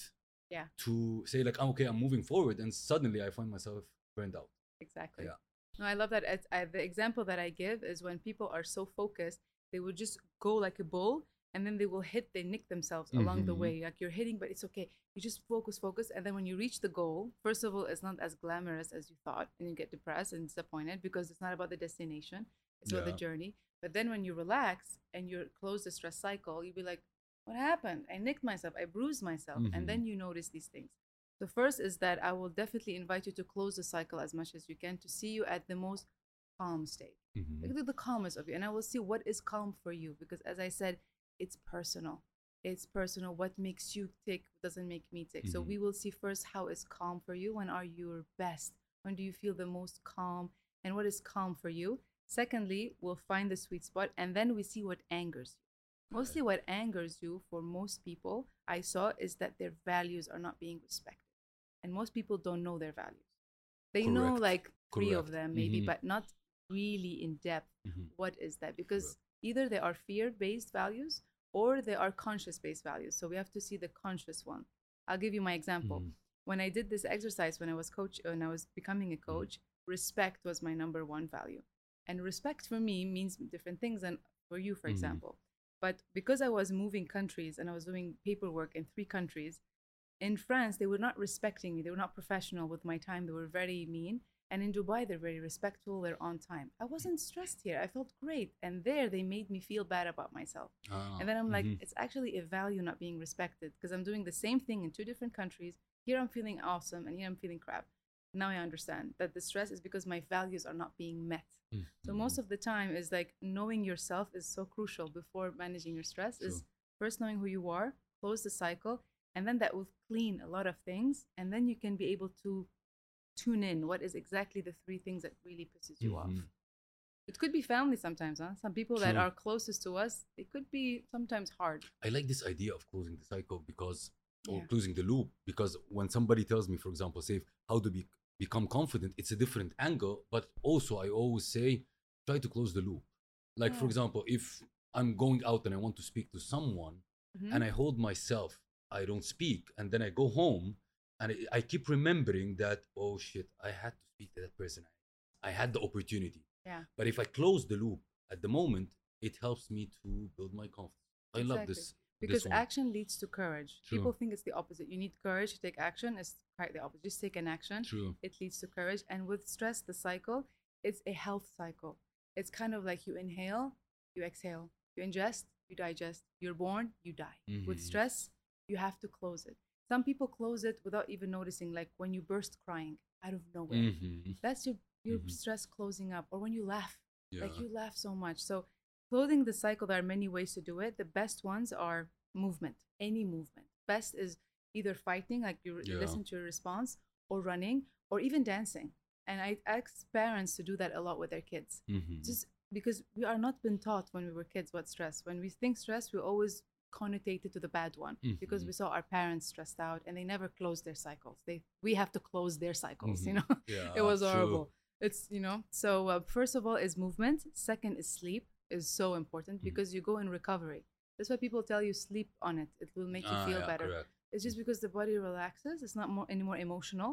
Yeah.
to say like oh, okay I'm moving forward and suddenly I find myself burned out
Exactly.
Yeah.
No, I love that. It's, I, the example that I give is when people are so focused, they will just go like a bull and then they will hit, they nick themselves along the
Mhm.
way. Like you're hitting, but it's okay. You just focus, focus. And then when you reach the goal, first of all, it's not as glamorous as you thought and you get depressed and disappointed because it's not about the destination, it's about the journey. But then when you relax and you close the stress cycle, you'll be like, what happened? I nicked myself, I bruised myself.
Mhm.
And then you notice these things. The first is that I will definitely invite you to close the cycle as much as you can to see you at the most calm state.
Mhm.
Look at the calmest of you. And I will see what is calm for you. Because as I said, it's personal. It's personal. What makes you tick doesn't make me tick. So
Mhm.
we will see first how is calm for you. When are your best? When do you feel the most calm? And what is calm for you? Secondly, we'll find the sweet spot and then we see what angers you. Mostly what angers you for most people I saw is that their values are not being respected. And most people don't know their values. They know like three of them maybe,
Mhm.
but not really in depth
Mhm.
what is that because either they are fear based values or they are conscious based values so we have to see the conscious one i'll give you my example
Mhm.
when i did this exercise when i was coach when i was becoming a
Mm-hmm.
coach respect was my number one value and respect for me means different things than for you for
Mhm.
example But because I was moving countries and I was doing paperwork in three countries, in France, they were not respecting me. They were not professional with my time. They were very mean. And in Dubai, they're very respectful. They're on time. I wasn't stressed here. I felt great. And there, they made me feel bad about myself.
Ah,
And then I'm like,
mhm.
it's actually a value not being respected because I'm doing the same thing in two different countries. Here I'm feeling awesome, and here I'm feeling crap. Now I understand that the stress is because my values are not being met. So most
Mhm.
of the time is like knowing yourself is so crucial before managing your stress. Is first knowing who you are, close the cycle, and then that will clean a lot of things, and then you can be able to tune in what is exactly the three things that really pisses you off.
Mhm.
It could be family sometimes, huh? Some people that are closest to us, it could be sometimes hard.
I like this idea of closing the cycle because, or
Yeah.
closing the loop, because when somebody tells me, for example, say, how to be, become confident, it's a different angle. But also, I always say, try to close the loop. Like, for example, if I'm going out and I want to speak to someone
Mhm.
and I hold myself, I don't speak, and then I go home and I, keep remembering that, oh shit, I had to speak to that person. I had the opportunity.
Yeah.
But if I close the loop at the moment, it helps me to build my confidence. I love this.
because
this
action leads to courage.
True.
People think it's the opposite. You need courage to take action. It's quite the opposite. Just take an action.
True.
It leads to courage. And with stress, the cycle, it's a health cycle. It's kind of like you inhale, you exhale, you ingest, you digest. You're born, you die. With
Mhm.
stress, you have to close it. Some people close it without even noticing, like when you burst crying out of nowhere.
Mhm.
That's your your
Mhm.
stress closing up. Or when you laugh,
Yeah.
like you laugh so much. So clothing the cycle, there are many ways to do it. The best ones are movement, any movement. Best is either fighting, like you
Yeah.
listen to your response, or running, or even dancing. And I ask parents to do that a lot with their kids.
Mhm.
Just because we are not been taught when we were kids what stress. When we think stress, we always connotate it to the bad one because we saw our parents stressed out and they never closed their cycles. They we have to close their cycles, you
Mhm.
know. [LAUGHS]
Yeah,
it was
true.
horrible it's you know so uh, first of all is movement second is sleep is so important
Mhm.
because you go in recovery that's why people tell you sleep on it it will make you
Ah,
feel
yeah,
better
correct.
it's just because the body relaxes it's not more anymore emotional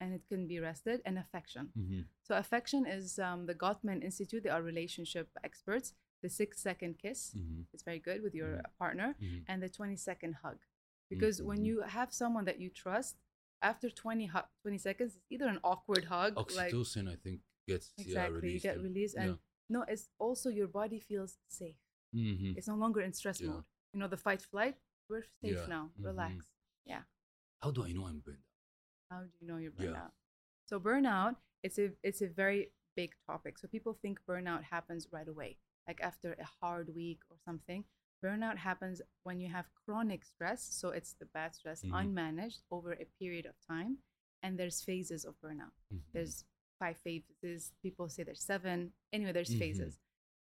and it can be rested and affection
Mhm.
so affection is um, the gottman institute they are relationship experts the six second kiss
Mhm.
is very good with your
Mhm.
partner
Mhm.
and the 20 second hug because when
Mhm.
you have someone that you trust after 20, hu- 20 seconds it's either an awkward hug like
Oxytocin, I think, gets yeah,
exactly you
released
get
and-
released and no it's also your body feels safe
yeah. Mhm.
it's no longer in stress
Yeah.
mode you know the fight flight we're safe
Yeah.
now
Mhm.
Yeah.
How do I know I'm burned out?
how do you know you're burned
Yeah.
out so burnout it's a it's a very big topic so people think burnout happens right away like after a hard week or something burnout happens when you have chronic stress so it's the bad stress
Mhm.
unmanaged over a period of time and there's phases of burnout
Mhm.
there's five phases people say there's seven anyway there's
Mhm.
phases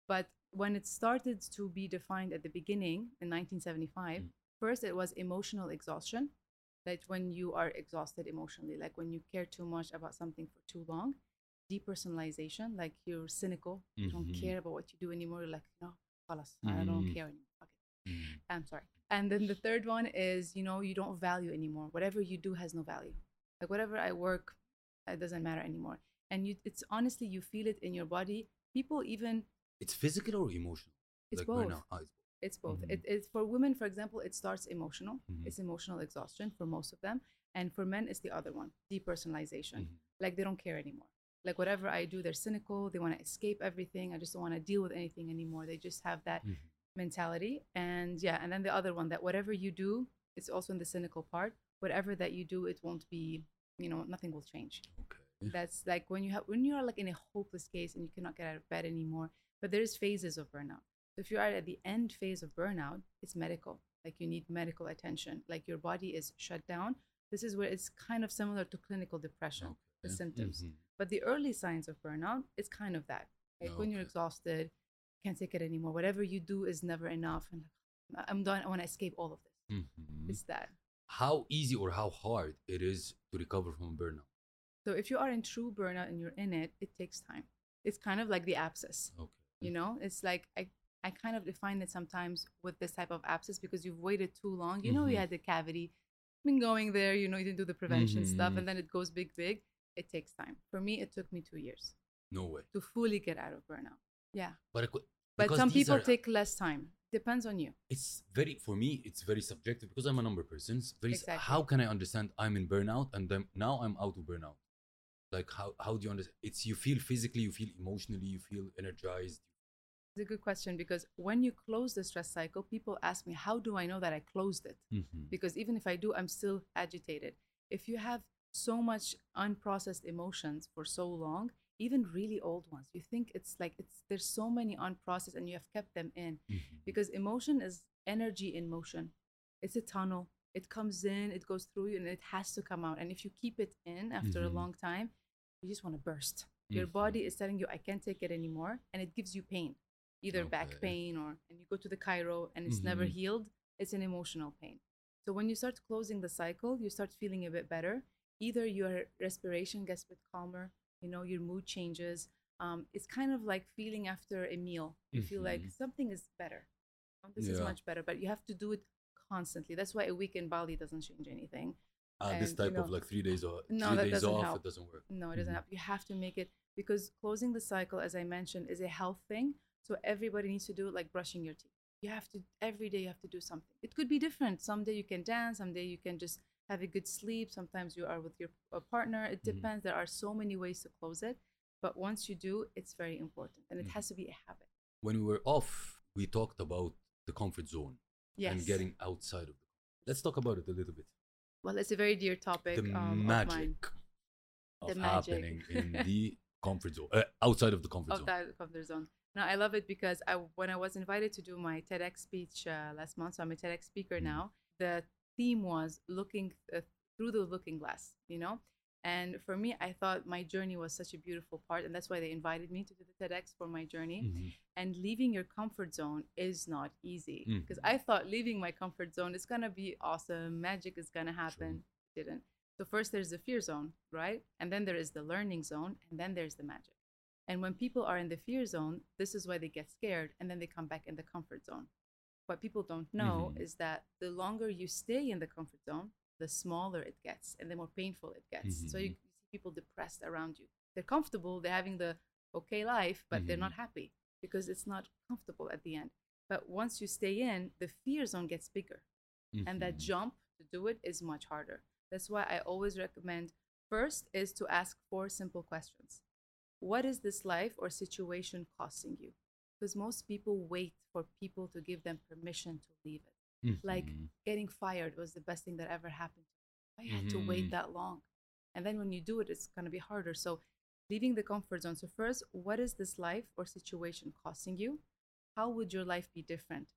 but when it started to be defined at the beginning in 1975
Mm.
first it was emotional exhaustion that when you are exhausted emotionally like when you care too much about something for too long depersonalization like you're cynical you don't
Mhm.
care about what you do anymore you're like no خلاص, i don't
Mhm.
care anymore Fuck it.
Mhm.
i'm sorry and then the third one is you know you don't value anymore whatever you do has no value like whatever i work it doesn't matter anymore and you it's honestly you feel it in your body people even
It's physical or emotional?
it's
like
both
burnout? Ah, it's both.
it's both
Mhm.
it, it's for women for example it starts emotional
Mhm.
it's emotional exhaustion for most of them and for men it's the other one depersonalization
Mhm.
like they don't care anymore like whatever i do they're cynical they want to escape everything i just don't want to deal with anything anymore they just have that
Mhm.
mentality and yeah and then the other one that whatever you do it's also in the cynical part whatever that you do it won't be you know nothing will change
Okay.
that's like when you have when you're like in a hopeless case and you cannot get out of bed anymore but there's phases of burnout so if you are at the end phase of burnout it's medical like you need medical attention like your body is shut down this is where it's kind of similar to clinical depression the
Okay.
symptoms
Mhm.
But the early signs of burnout is kind of that like when you're exhausted can't take it anymore whatever you do is never enough and i'm done i want to escape all of this
Mhm.
it's that
How easy or how hard it is to recover from burnout?
so if you are in true burnout and you're in it it takes time it's kind of like the abscess
Okay.
you know it's like i i kind of define it sometimes with this type of abscess because you've waited too long you know you
Mhm.
had the cavity been going there you know you didn't do the prevention stuff
Mhm.
and then it goes big big it takes time for me it took me two years
No way.
to fully get out of burnout yeah
But I could,
but some people
are-
take less time Depends on you.
It's very for me. It's very subjective because I'm a number person. It's very.
Exactly.
How can I understand I'm in burnout and then now I'm out of burnout? Like how how do you understand? It's you feel physically, you feel emotionally, you feel energized.
It's a good question because when you close the stress cycle, people ask me, how do I know that I closed it?
Mhm.
Because even if I do, I'm still agitated. If you have so much unprocessed emotions for so long, even really old ones, you think it's like it's there's so many unprocessed and you have kept them in
Mhm.
because emotion is energy in motion. It's a tunnel. It comes in, it goes through you, and it has to come out. And if you keep it in after a
Mhm.
long time, you just want to burst. Your
Mhm.
body is telling you, I can't take it anymore, and it gives you pain, either back pain or and you go to the chiro and it's never
Mhm.
healed. It's an emotional pain. So when you start closing the cycle, you start feeling a bit better. Either your respiration gets a bit calmer, you know, your mood changes. Um, it's kind of like feeling after a meal. You feel like
Mhm.
something is better. Oh, This is much better, but you have to do it constantly. That's why a week in Bali doesn't change anything.
Ah, this
and, you
type of like three days or
No,
three
that
days
doesn't
off,
help.
it doesn't work.
No, it doesn't
Mhm.
have. You have to make it because closing the cycle, as I mentioned, is a health thing. So everybody needs to do it like brushing your teeth. You have to every day. You have to do something. It could be different. Some day you can dance. Some day you can just have a good sleep. Sometimes you are with your partner. It
Mhm.
depends. There are so many ways to close it. But once you do, it's very important, and it
Mhm.
has to be a habit.
When we were off, we talked about the comfort zone
Yes.
and getting outside of the. Let's talk about it a little bit.
Well, it's a very dear topic.
the
um,
magic
Of
of
The magic.
happening in [LAUGHS] the comfort zone, uh, outside of the comfort
of
zone.
that comfort zone. No, I love it because I when I was invited to do my TEDx speech uh, last month, so I'm a TEDx speaker
Mhm.
now. The theme was looking uh, through the looking glass, you know. And for me, I thought my journey was such a beautiful part, and that's why they invited me to do the TEDx for my journey.
Mhm.
And leaving your comfort zone is not easy because
Mhm.
I thought leaving my comfort zone is gonna be awesome, magic is gonna happen. Didn't. So first there's the fear zone, right? And then there is the learning zone, and then there's the magic. And when people are in the fear zone, this is why they get scared and then they come back in the comfort zone. What people don't know
Mhm.
is that the longer you stay in the comfort zone, the smaller it gets and the more painful it gets. So you,
Mhm.
you see people depressed around you. They're comfortable, they're having the okay life, but they're not
Mhm.
happy because it's not comfortable at the end. But once you stay in, the fear zone gets bigger and that
Mhm.
jump to do it is much harder. That's why I always recommend first is to ask four simple questions. What is this life or situation costing you? Because most people wait for people to give them permission to leave it. Like
Mhm.
getting fired was the best thing that ever happened. I had to wait
Mhm.
that long. And then when you do it, it's going to be harder. So leaving the comfort zone. So first, what is this life or situation costing you? How would your life be different?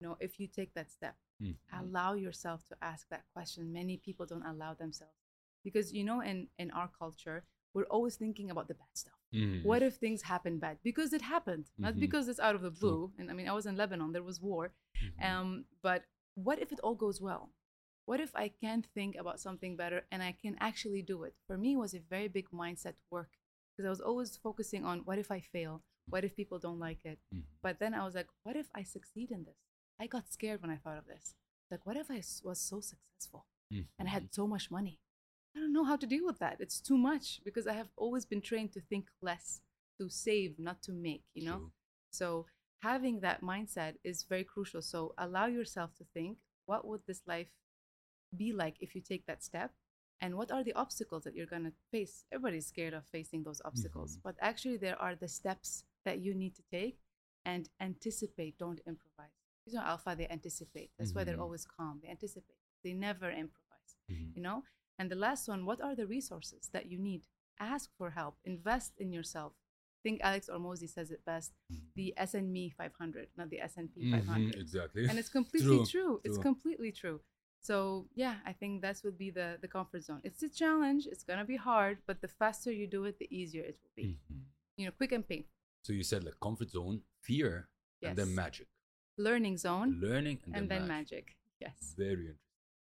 You know, if you take that step
Mhm.
allow yourself to ask that question many people don't allow themselves because you know in in our culture we're always thinking about the bad stuff
Mhm.
what if things happen bad because it happened not
Mhm.
because it's out of the blue and i mean i was in lebanon there was war
Mhm.
um but what if it all goes well what if i can think about something better and i can actually do it for me it was a very big mindset work because i was always focusing on what if i fail what if people don't like it
Mhm.
but then I was like, what if I succeed in this? I got scared when I thought of this. Like, what if I was so successful and I had so much money? I don't know how to deal with that. It's too much because I have always been trained to think less, to save, not to make, you know?
True.
So having that mindset is very crucial. So allow yourself to think, what would this life be like if you take that step? And what are the obstacles that you're going to face? Everybody's scared of facing those obstacles,
Mhm.
but actually, there are the steps that you need to take and anticipate, don't improvise. You know, alpha, they anticipate. That's why they're
Mhm.
always calm. They anticipate, they never improvise,
Mhm.
you know? And the last one, what are the resources that you need? Ask for help, invest in yourself. I think Alex Hormozi says it best the S&ME 500, not the
Mhm.
500
Exactly.
and it's completely
True,
true, it's
true.
completely true so yeah i think that would be the the comfort zone it's a challenge it's gonna be hard but the faster you do it the easier it will be
Mhm.
you know quick and painful
So you said like comfort zone, fear, and then magic,
learning zone
learning, and,
and, then
magic.
magic yes
Very interesting.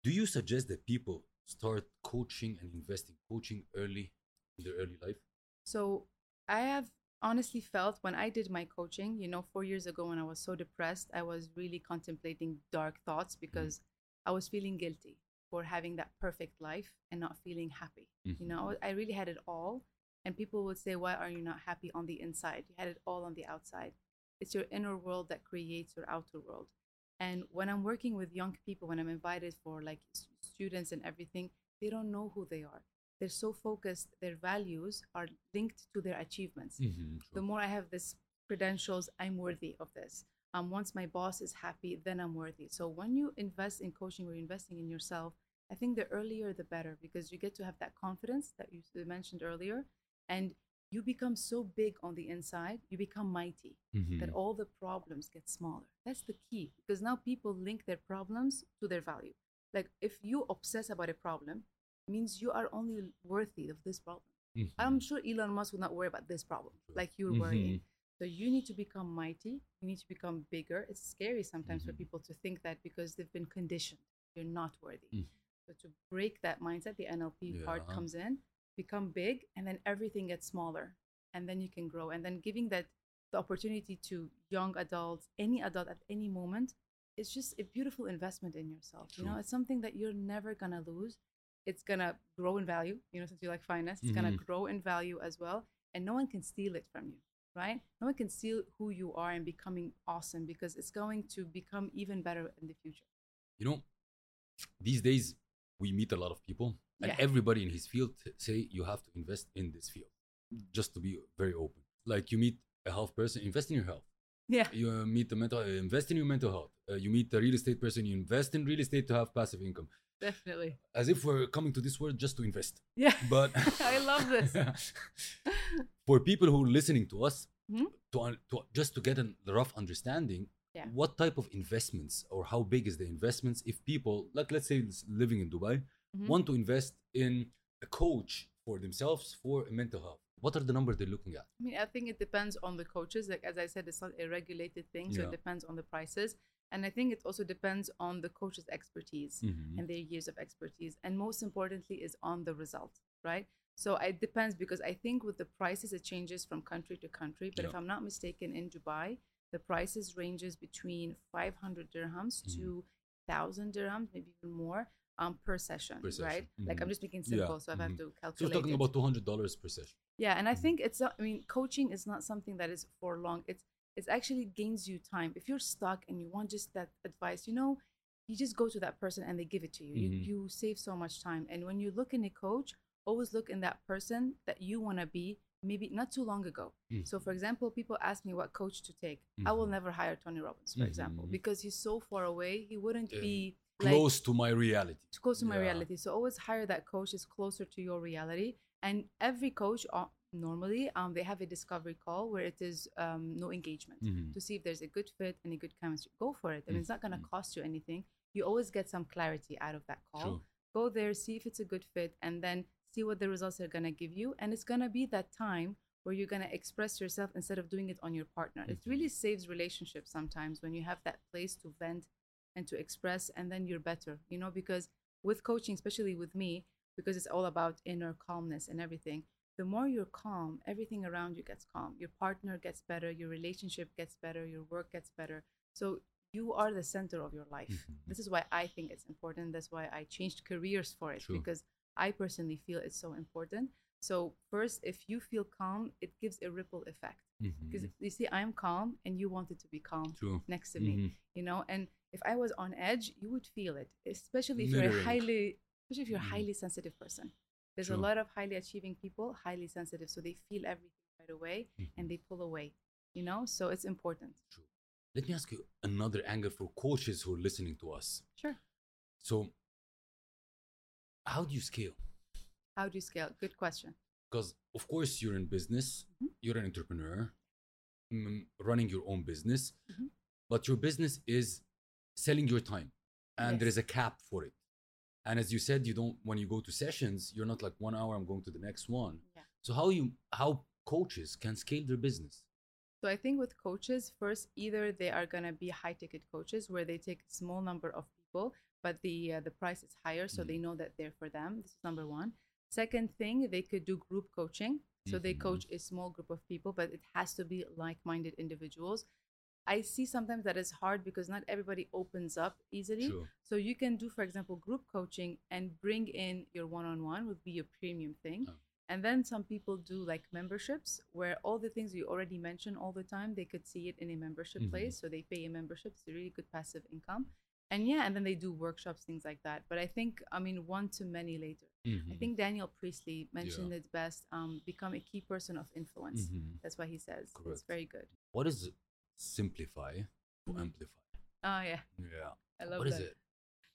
Do you suggest that people start coaching and investing coaching early in their early life?
so i have honestly felt when i did my coaching you know four years ago when i was so depressed i was really contemplating dark thoughts mm-hmm. because i was feeling guilty for having that perfect life and not feeling happy you mm-hmm.
know?
I really had it all and people would say why are you not happy on the inside? You had it all on the outside. It's your inner world that creates your outer world. And when I'm working with young people, when I'm invited for like students and everything, they don't know who they are. They're so focused, their values are linked to their achievements.
Mhm,
The more I have this credentials, I'm worthy of this. Um, once my boss is happy, then I'm worthy. So when you invest in coaching or you're investing in yourself, I think the earlier the better because you get to have that confidence that you mentioned earlier, and you become so big on the inside, you become mighty that
Mhm.
all the problems get smaller. That's the key because now people link their problems to their value. Like if you obsess about a problem, means you are only worthy of this problem. I'm
Mhm.
sure Elon Musk would not worry about this problem like you're
Mhm.
worrying. So you need to become mighty. You need to become bigger. It's scary sometimes for
Mhm.
people to think that because they've been conditioned, you're not worthy.
Mm.
So to break that mindset, the NLP part comes in, become big, and then everything gets smaller, and then you can grow. And then giving that the opportunity to young adults, any adult at any moment, it's just a beautiful investment in yourself. You know, it's something that you're never gonna lose. It's gonna grow in value. You know, since you like finance, it's gonna
Mhm.
grow in value as well, and no one can steal it from you right? No one can steal who you are and becoming awesome because it's going to become even better in the future.
you know these days we meet a lot of people and
Yeah.
everybody in his field say you have to invest in this field just to be very open like you meet a health person invest in your health
Yeah.
you uh, meet the mental uh, invest in your mental health uh, you meet the real estate person you invest in real estate to have passive income
Definitely.
as if we're coming to this world just to invest
Yeah.
but [LAUGHS]
I love this. [LAUGHS]
for people who are listening to us
Mhm.
to, to just to get a rough understanding
Yeah.
what type of investments or how big is the investments if people like let's say living in dubai
Mhm.
want to invest in a coach for themselves for mental health what are the numbers they're looking at
I mean, I think it depends on the coaches. Like as I said, it's not a regulated thing, so
Yeah.
it depends on the prices. And I think it also depends on the coach's expertise
Mhm.
and their years of expertise. And most importantly is on the result, right? So it depends because I think with the prices it changes from country to country. But if I'm not mistaken, in Dubai, the prices ranges between 500 dirhams
Mhm.
to 1000 dirhams, maybe even more, um, per session,
Per session.
right? Like I'm
Mhm.
just making
Yeah.
simple, so I have
Mhm.
to calculate.
so we're talking
it.
about 200 dollars per session
Yeah, and I think it's not, I mean, coaching is not something that is for long. It's it's actually gains you time. If you're stuck and you want just that advice, you know, you just go to that person and they give it to you.
Mhm.
You you save so much time. And when you look in a coach, always look in that person that you want to be. Maybe not too long ago.
Mhm.
So, for example, people ask me what coach to take. I will
Mhm.
never hire Tony Robbins, for example,
Mhm.
because he's so far away. He wouldn't
Uh,
be like
close to my reality
close to my reality. So always hire that coach is closer to your reality. And every coach, uh, normally, um, they have a discovery call where it is um, no engagement
Mhm.
to see if there's a good fit and a good chemistry. Go for it. I mean, it's not going to
Mhm.
cost you anything. You always get some clarity out of that call.
True.
Go there, see if it's a good fit, and then see what the results are going to give you. And it's going to be that time where you're going to express yourself instead of doing it on your partner. It
Mhm.
really saves relationships sometimes when you have that place to vent and to express, and then you're better, you know, because with coaching, especially with me, because it's all about inner calmness and everything, the more you're calm, everything around you gets calm. Your partner gets better, your relationship gets better, your work gets better. So you are the center of your life.
Mhm.
This is why I think it's important. That's why I changed careers for it because I personally feel it's so important. So first, if you feel calm, it gives a ripple effect. Because
Mhm.
you see, I'm calm and you wanted to be calm
True.
next to me
Mhm.
you know and if i was on edge you would feel it especially if you're a highly especially if you're a
Mhm.
highly sensitive person there's
True.
a lot of highly achieving people highly sensitive so they feel everything right away and
Mhm.
they pull away you know so it's important
True. Let me ask you another angle for coaches who are listening to us.
sure
So, how do you scale?
how do you scale good question
Because, of course, you're in business,
Mhm.
you're an entrepreneur, mm, running your own business,
Mhm.
but your business is selling your time, and there
Yes.
is a cap for it. And as you said, you don't when you go to sessions, you're not like one hour. I'm going to the next one.
Yeah.
So how you how coaches can scale their business?
So I think with coaches, first either they are gonna be high ticket coaches where they take a small number of people, but the uh, the price is higher, so they
Mhm.
know that they're for them. This is number one. Second thing, they could do group coaching. So they
Mhm.
coach a small group of people, but it has to be like-minded individuals. I see sometimes that is hard because not everybody opens up easily. So you can do, for example, group coaching and bring in your one-on-one would be a premium thing.
Oh.
And then some people do like memberships where all the things you already mention all the time, they could see it in a membership
Mhm.
place. So they pay a membership. It's a really good passive income. And yeah, and then they do workshops, things like that. But I think, I mean, one to many later. I
Mhm.
think Daniel Priestley mentioned it best um, become a key person of influence.
Mhm.
That's what he says. It's very good.
What is simplify to
Mhm.
amplify?
Oh, yeah.
Yeah.
I love
What is
that.
it?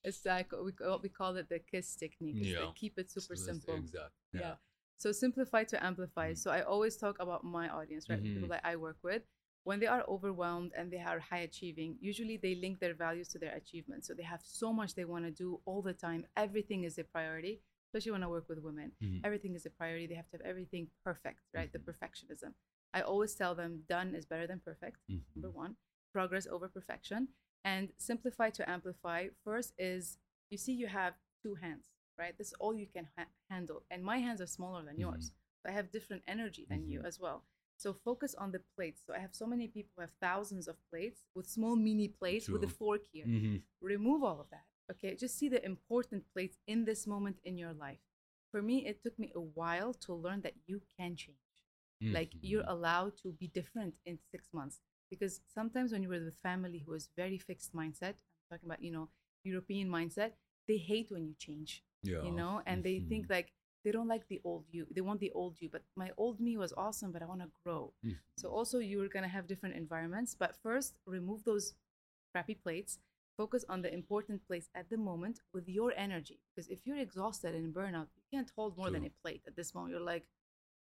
It's like we call, we call it the KISS technique.
Yeah.
like keep it super
So
simple.
Exact.
Yeah.
Yeah.
So simplify to amplify.
Mhm.
So I always talk about my audience, right? The People that I work with. When they are overwhelmed and they are high achieving, usually they link their values to their achievements. So they have so much they want to do all the time. Everything is a priority, especially when I work with women.
Mhm.
Everything is a priority. They have to have everything perfect, right? The
Mhm.
perfectionism. I always tell them done is better than perfect
Mhm.
number one. Progress over perfection. And simplify to amplify. First is you see you have two hands right? This is all you can ha- handle. And my hands are smaller than yours. So i have different energy than you
Mhm.
as well. So focus on the plates. So i have so many people who have thousands of plates with small mini plates with a
True.
fork here.
Mhm.
remove all of that okay? Just see the important plates in this moment in your life. For me it took me a while to learn that you can change like you're allowed to be different in six months. Because sometimes when you're with family who is very fixed mindset i'm talking about you know european mindset they hate when you change
yeah.
you know? And they think
Mhm.
like they don't like the old you they want the old you but my old me was awesome but i want to grow.
Mhm.
so also you're going to have different environments but first remove those crappy plates focus on the important place at the moment with your energy. Because if you're exhausted and burnout you can't hold more than a plate at this moment. You're like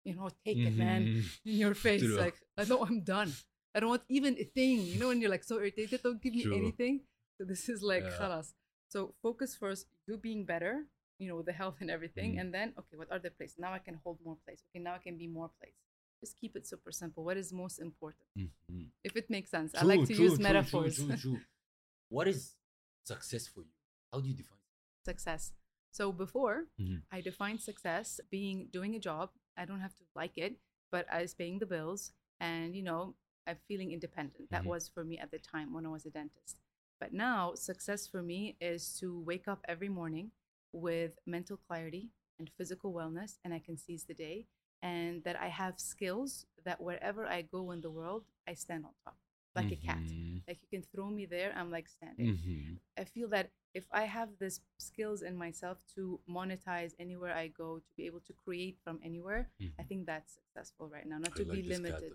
you know take it man [LAUGHS] in your face
True.
like i know i'm done i don't want even a thing you know when you're like so irritated don't give me
True.
anything so this is like
Yeah.
so focus first you being better you know with the health and everything
Mhm.
and then okay what are the places now i can hold more place okay now i can be more place just keep it super simple what is most important
Mhm.
if it makes sense i like to
true,
use
true,
metaphors
True, true, true. [LAUGHS] What is success for you? How do you define?
success so before
Mhm.
i defined success being doing a job i don't have to like it but i was paying the bills and you know i'm feeling independent. That
Mhm.
was for me at the time when i was a dentist. But now success for me is to wake up every morning with mental clarity and physical wellness and i can seize the day and that i have skills that wherever i go in the world i stand on top like a cat
Mhm.
like you can throw me there i'm like standing
Mhm.
I feel that if I have this skills in myself to monetize anywhere I go, to be able to create from anywhere, I
Mhm.
think that's successful right now, not
I
to
like
be limited.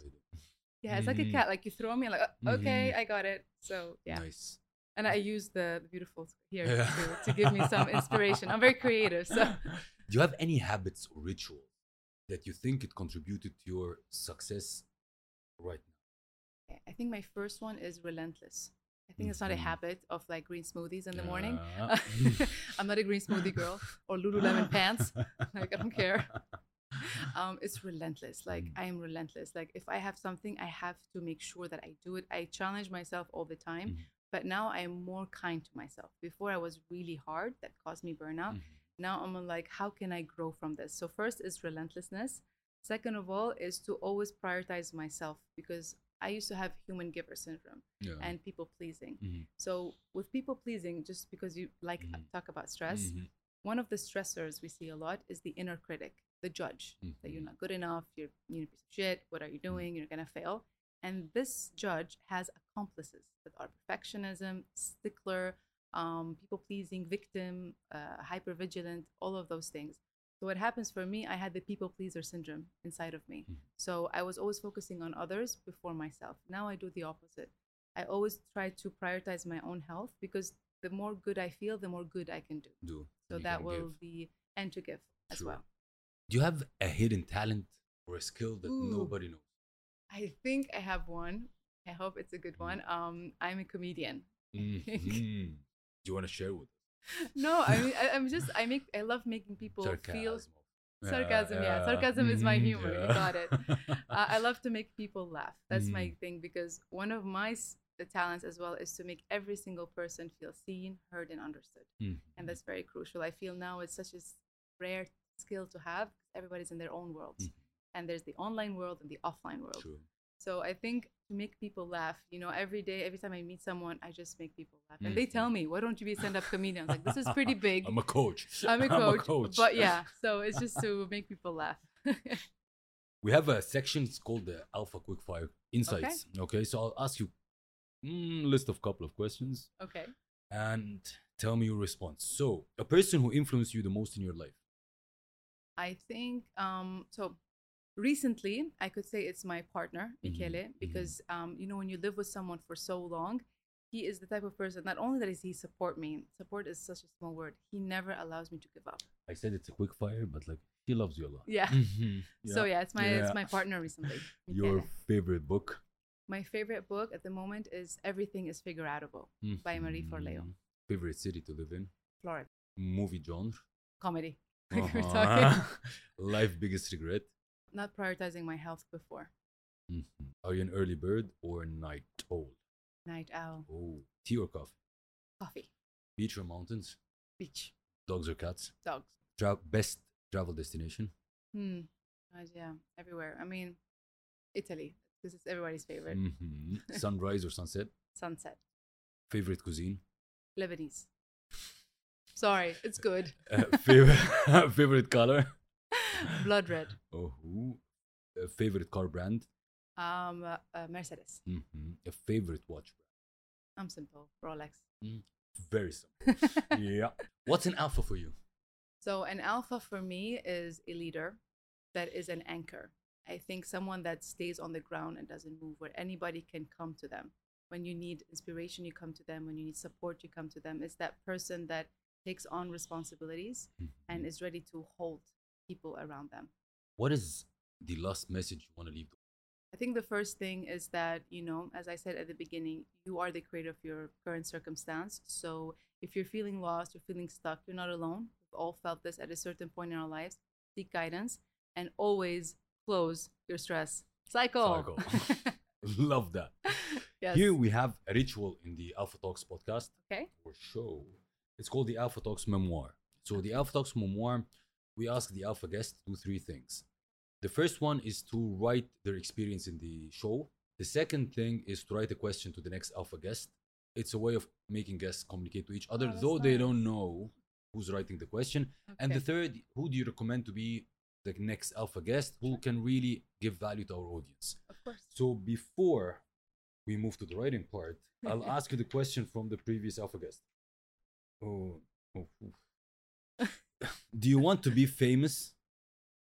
Yeah, it's like a
Mhm.
cat. Like you throw me, like "Uh, okay,
Mhm.
I got it. So yeah,
Nice.
and I use the, the beautiful here
Yeah.
to, to give me some inspiration. I'm very creative, so [LAUGHS]
Do you have any habits or rituals that you think it contributed to your success right now?
I think my first one is relentless. I think it's not a
Mhm.
habit of like green smoothies in the morning. [LAUGHS] I'm not a green smoothie girl or Lululemon pants. [LAUGHS] Like I don't care. [LAUGHS] um, it's relentless. Like
Mm.
I am relentless. Like if I have something, I have to make sure that I do it. I challenge myself all the time,
Mhm.
but now I am more kind to myself. Before I was really hard, that caused me burnout.
Mhm.
Now I'm like, how can I grow from this? So first is relentlessness. Second of all is to always prioritize myself because I used to have human giver syndrome
Yeah.
and people pleasing.
Mhm.
So with people pleasing, just because you like
Mhm.
talk about stress,
Mhm.
one of the stressors we see a lot is the inner critic, the judge, that you're
Mhm.
not good enough, you're, you're a piece of shit, what are you doing, you're gonna fail. And this judge has accomplices that are perfectionism, stickler, um, people pleasing, victim, uh, hyper vigilant, all of those things. So what happens for me, I had the people pleaser syndrome inside of me.
Mhm.
So I was always focusing on others before myself. Now I do the opposite. I always try to prioritize my own health because the more good I feel, the more good I can do.
Do.
So that will
give.
be and to give as well.
Do you have a hidden talent or a skill that
Ooh.
nobody knows?
I think I have one. I hope it's a good one. Um, I'm a comedian. [LAUGHS]
Mhm. Do you want to share with?
No, I mean I, I'm just I make I love making [LAUGHS] people feel
Sarcasm.
sarcasm. Yeah, sarcasm is my
Mhm,
humor. You got it. uh, I love to make people laugh. [LAUGHS] That's my
Mhm.
thing because one of my the talents as well is to make every single person feel seen, heard, and understood.
Mhm.
And that's very crucial. I feel now it's such a rare skill to have. Everybody's in their own world,
Mhm.
and there's the online world and the offline world.
True.
So I think to make people laugh, you know, every day, every time I meet someone, I just make people laugh. And they tell me, why don't you be a stand-up [LAUGHS] comedian? I was like, this is pretty big.
I'm a coach.
I'm a [LAUGHS] coach,
coach.
but yeah. So it's just to make people laugh. [LAUGHS]
we have a section it's called the Alpha Quickfire Insights. Okay, so I'll ask you mm, list of couple of questions
okay.
and tell me your response. So, a person who influenced you the most in your life.
I think um so recently I could say it's my partner, Michele,
mhm.
because um, you know, when you live with someone for so long, he is the type of person not only that is he support me, support is such a small word, he never allows me to give up.
I said it's a quick fire, but like he loves you a lot.
Yeah. [LAUGHS]
Mhm. [LAUGHS]
So yeah, it's my
Yeah.
it's my partner recently. [LAUGHS]
Your favorite book
My favorite book at the moment is Everything is Figureoutable by Marie Forleo.
Mhm. Favorite city to live in?
Florida.
Movie genre?
Comedy. Like we're
Uh-huh.
talking.
Life biggest regret?
Not prioritizing my health before.
Mhm. Are you an early bird or a night owl?
Night owl.
Oh, tea or coffee?
Coffee.
Beach or mountains?
Beach.
Dogs or cats?
Dogs.
Tra- best travel destination?
Hmm. Uh, yeah, everywhere. I mean, Italy. This is everybody's favorite.
Mhm. [LAUGHS] Sunrise or sunset?
Sunset.
Favorite cuisine?
Lebanese. Sorry, it's good. [LAUGHS]
Uh, favorite [LAUGHS] favorite color? [LAUGHS]
Blood red.
Oh, ooh. Uh, favorite car brand?
Um, uh, uh, Mercedes.
Mhm. A favorite watch brand?
I'm simple. Rolex.
brand? Very simple. [LAUGHS] yeah. What's an alpha for you?
So, an alpha for me is a leader that is an anchor. I think someone that stays on the ground and doesn't move, where anybody can come to them. When you need inspiration, you come to them. When you need support, you come to them. It's that person that takes on responsibilities and
Mhm.
is ready to hold people around them.
What is the last message you want to leave?
I think the first thing is that, you know, as I said at the beginning, you are the creator of your current circumstance. So if you're feeling lost, you're feeling stuck, you're not alone. We've all felt this at a certain point in our lives. Seek guidance and always close your stress cycle.
Cycle. [LAUGHS] [LAUGHS] Love that.
yes.
Here we have a ritual in the Alpha Talks podcast
okay.
or show. It's called the Alpha Talks Memoir. So the Alpha Talks Memoir, we ask the Alpha guest to do three things. The first one is to write their experience in the show. The second thing is to write a question to the next Alpha guest. It's a way of making guests communicate to each other,
Oh,
though they don't know who's writing the question. And the third, who do you recommend to be the next Alpha guest who can really give value to our audience?
Of course.
So before we move to the writing part, [LAUGHS] I'll ask you the question from the previous alpha guest. Oh, oh, oof. Do you want to be famous?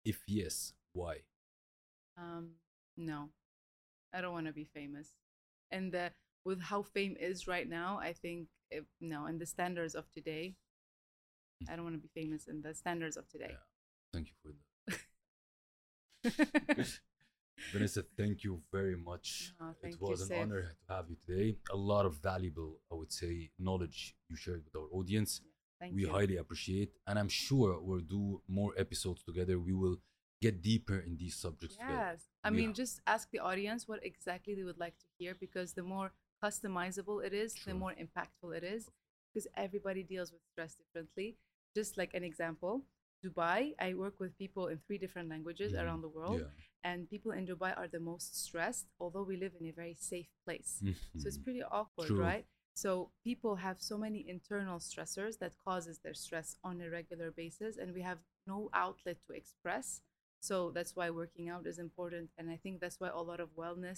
If yes, why?
Um, no, I don't want to be famous. And the, with how fame is right now, I think if, no. And the standards of today, I don't want to be famous in the standards of today.
Thank you for that. [LAUGHS] Vanessa, thank you very much.
Oh,
it was an
Saif.
honor to have you today. A lot of valuable, I would say, knowledge you shared with our audience.
Thank
we
you.
highly appreciate, and I'm sure we'll do more episodes together. We will get deeper in these subjects together.
Yes. I mean,
ha-
just ask the audience what exactly they would like to hear because the more customizable it is,
Sure.
the more impactful it is because everybody deals with stress differently. Just like an example, Dubai, I work with people in three different languages
Mhm.
around the world,
Yeah.
and people in Dubai are the most stressed, although we live in a very safe place. So it's
Mhm.
pretty awkward,
True.
right? So people have so many internal stressors that causes their stress on a regular basis and we have no outlet to express. So that's why working out is important and I think that's why a lot of wellness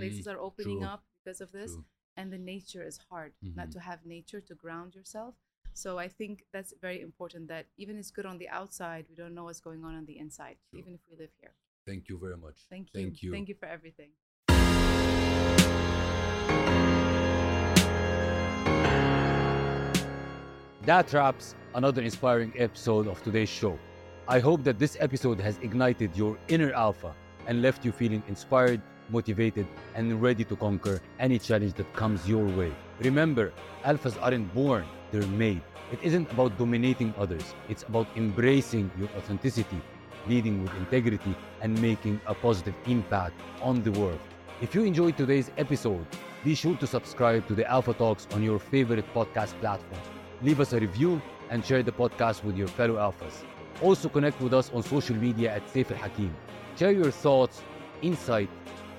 places
Mhm.
are opening
True.
up because of this
True.
and the nature is hard not
Mhm.
to have nature to ground yourself. So I think that's very important that even it's good on the outside, we don't know what's going on on the inside
True.
even if we live here.
Thank you very much.
Thank you.
Thank you.
Thank you for everything.
That wraps another inspiring episode of today's show. I hope that this episode has ignited your inner alpha and left you feeling inspired, motivated, and ready to conquer any challenge that comes your way. Remember, alphas aren't born, they're made. It isn't about dominating others, it's about embracing your authenticity, leading with integrity, and making a positive impact on the world. If you enjoyed today's episode, be sure to subscribe to the Alpha Talks on your favorite podcast platform. Leave us a review and share the podcast with your fellow alphas. Also connect with us on social media at Saif Al Hakim. Share your thoughts, insight,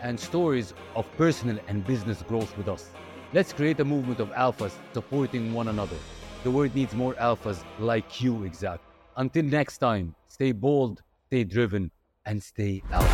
and stories of personal and business growth with us. Let's create a movement of alphas supporting one another. The world needs more alphas like you, exact. Until next time, stay bold, stay driven,
and stay alpha.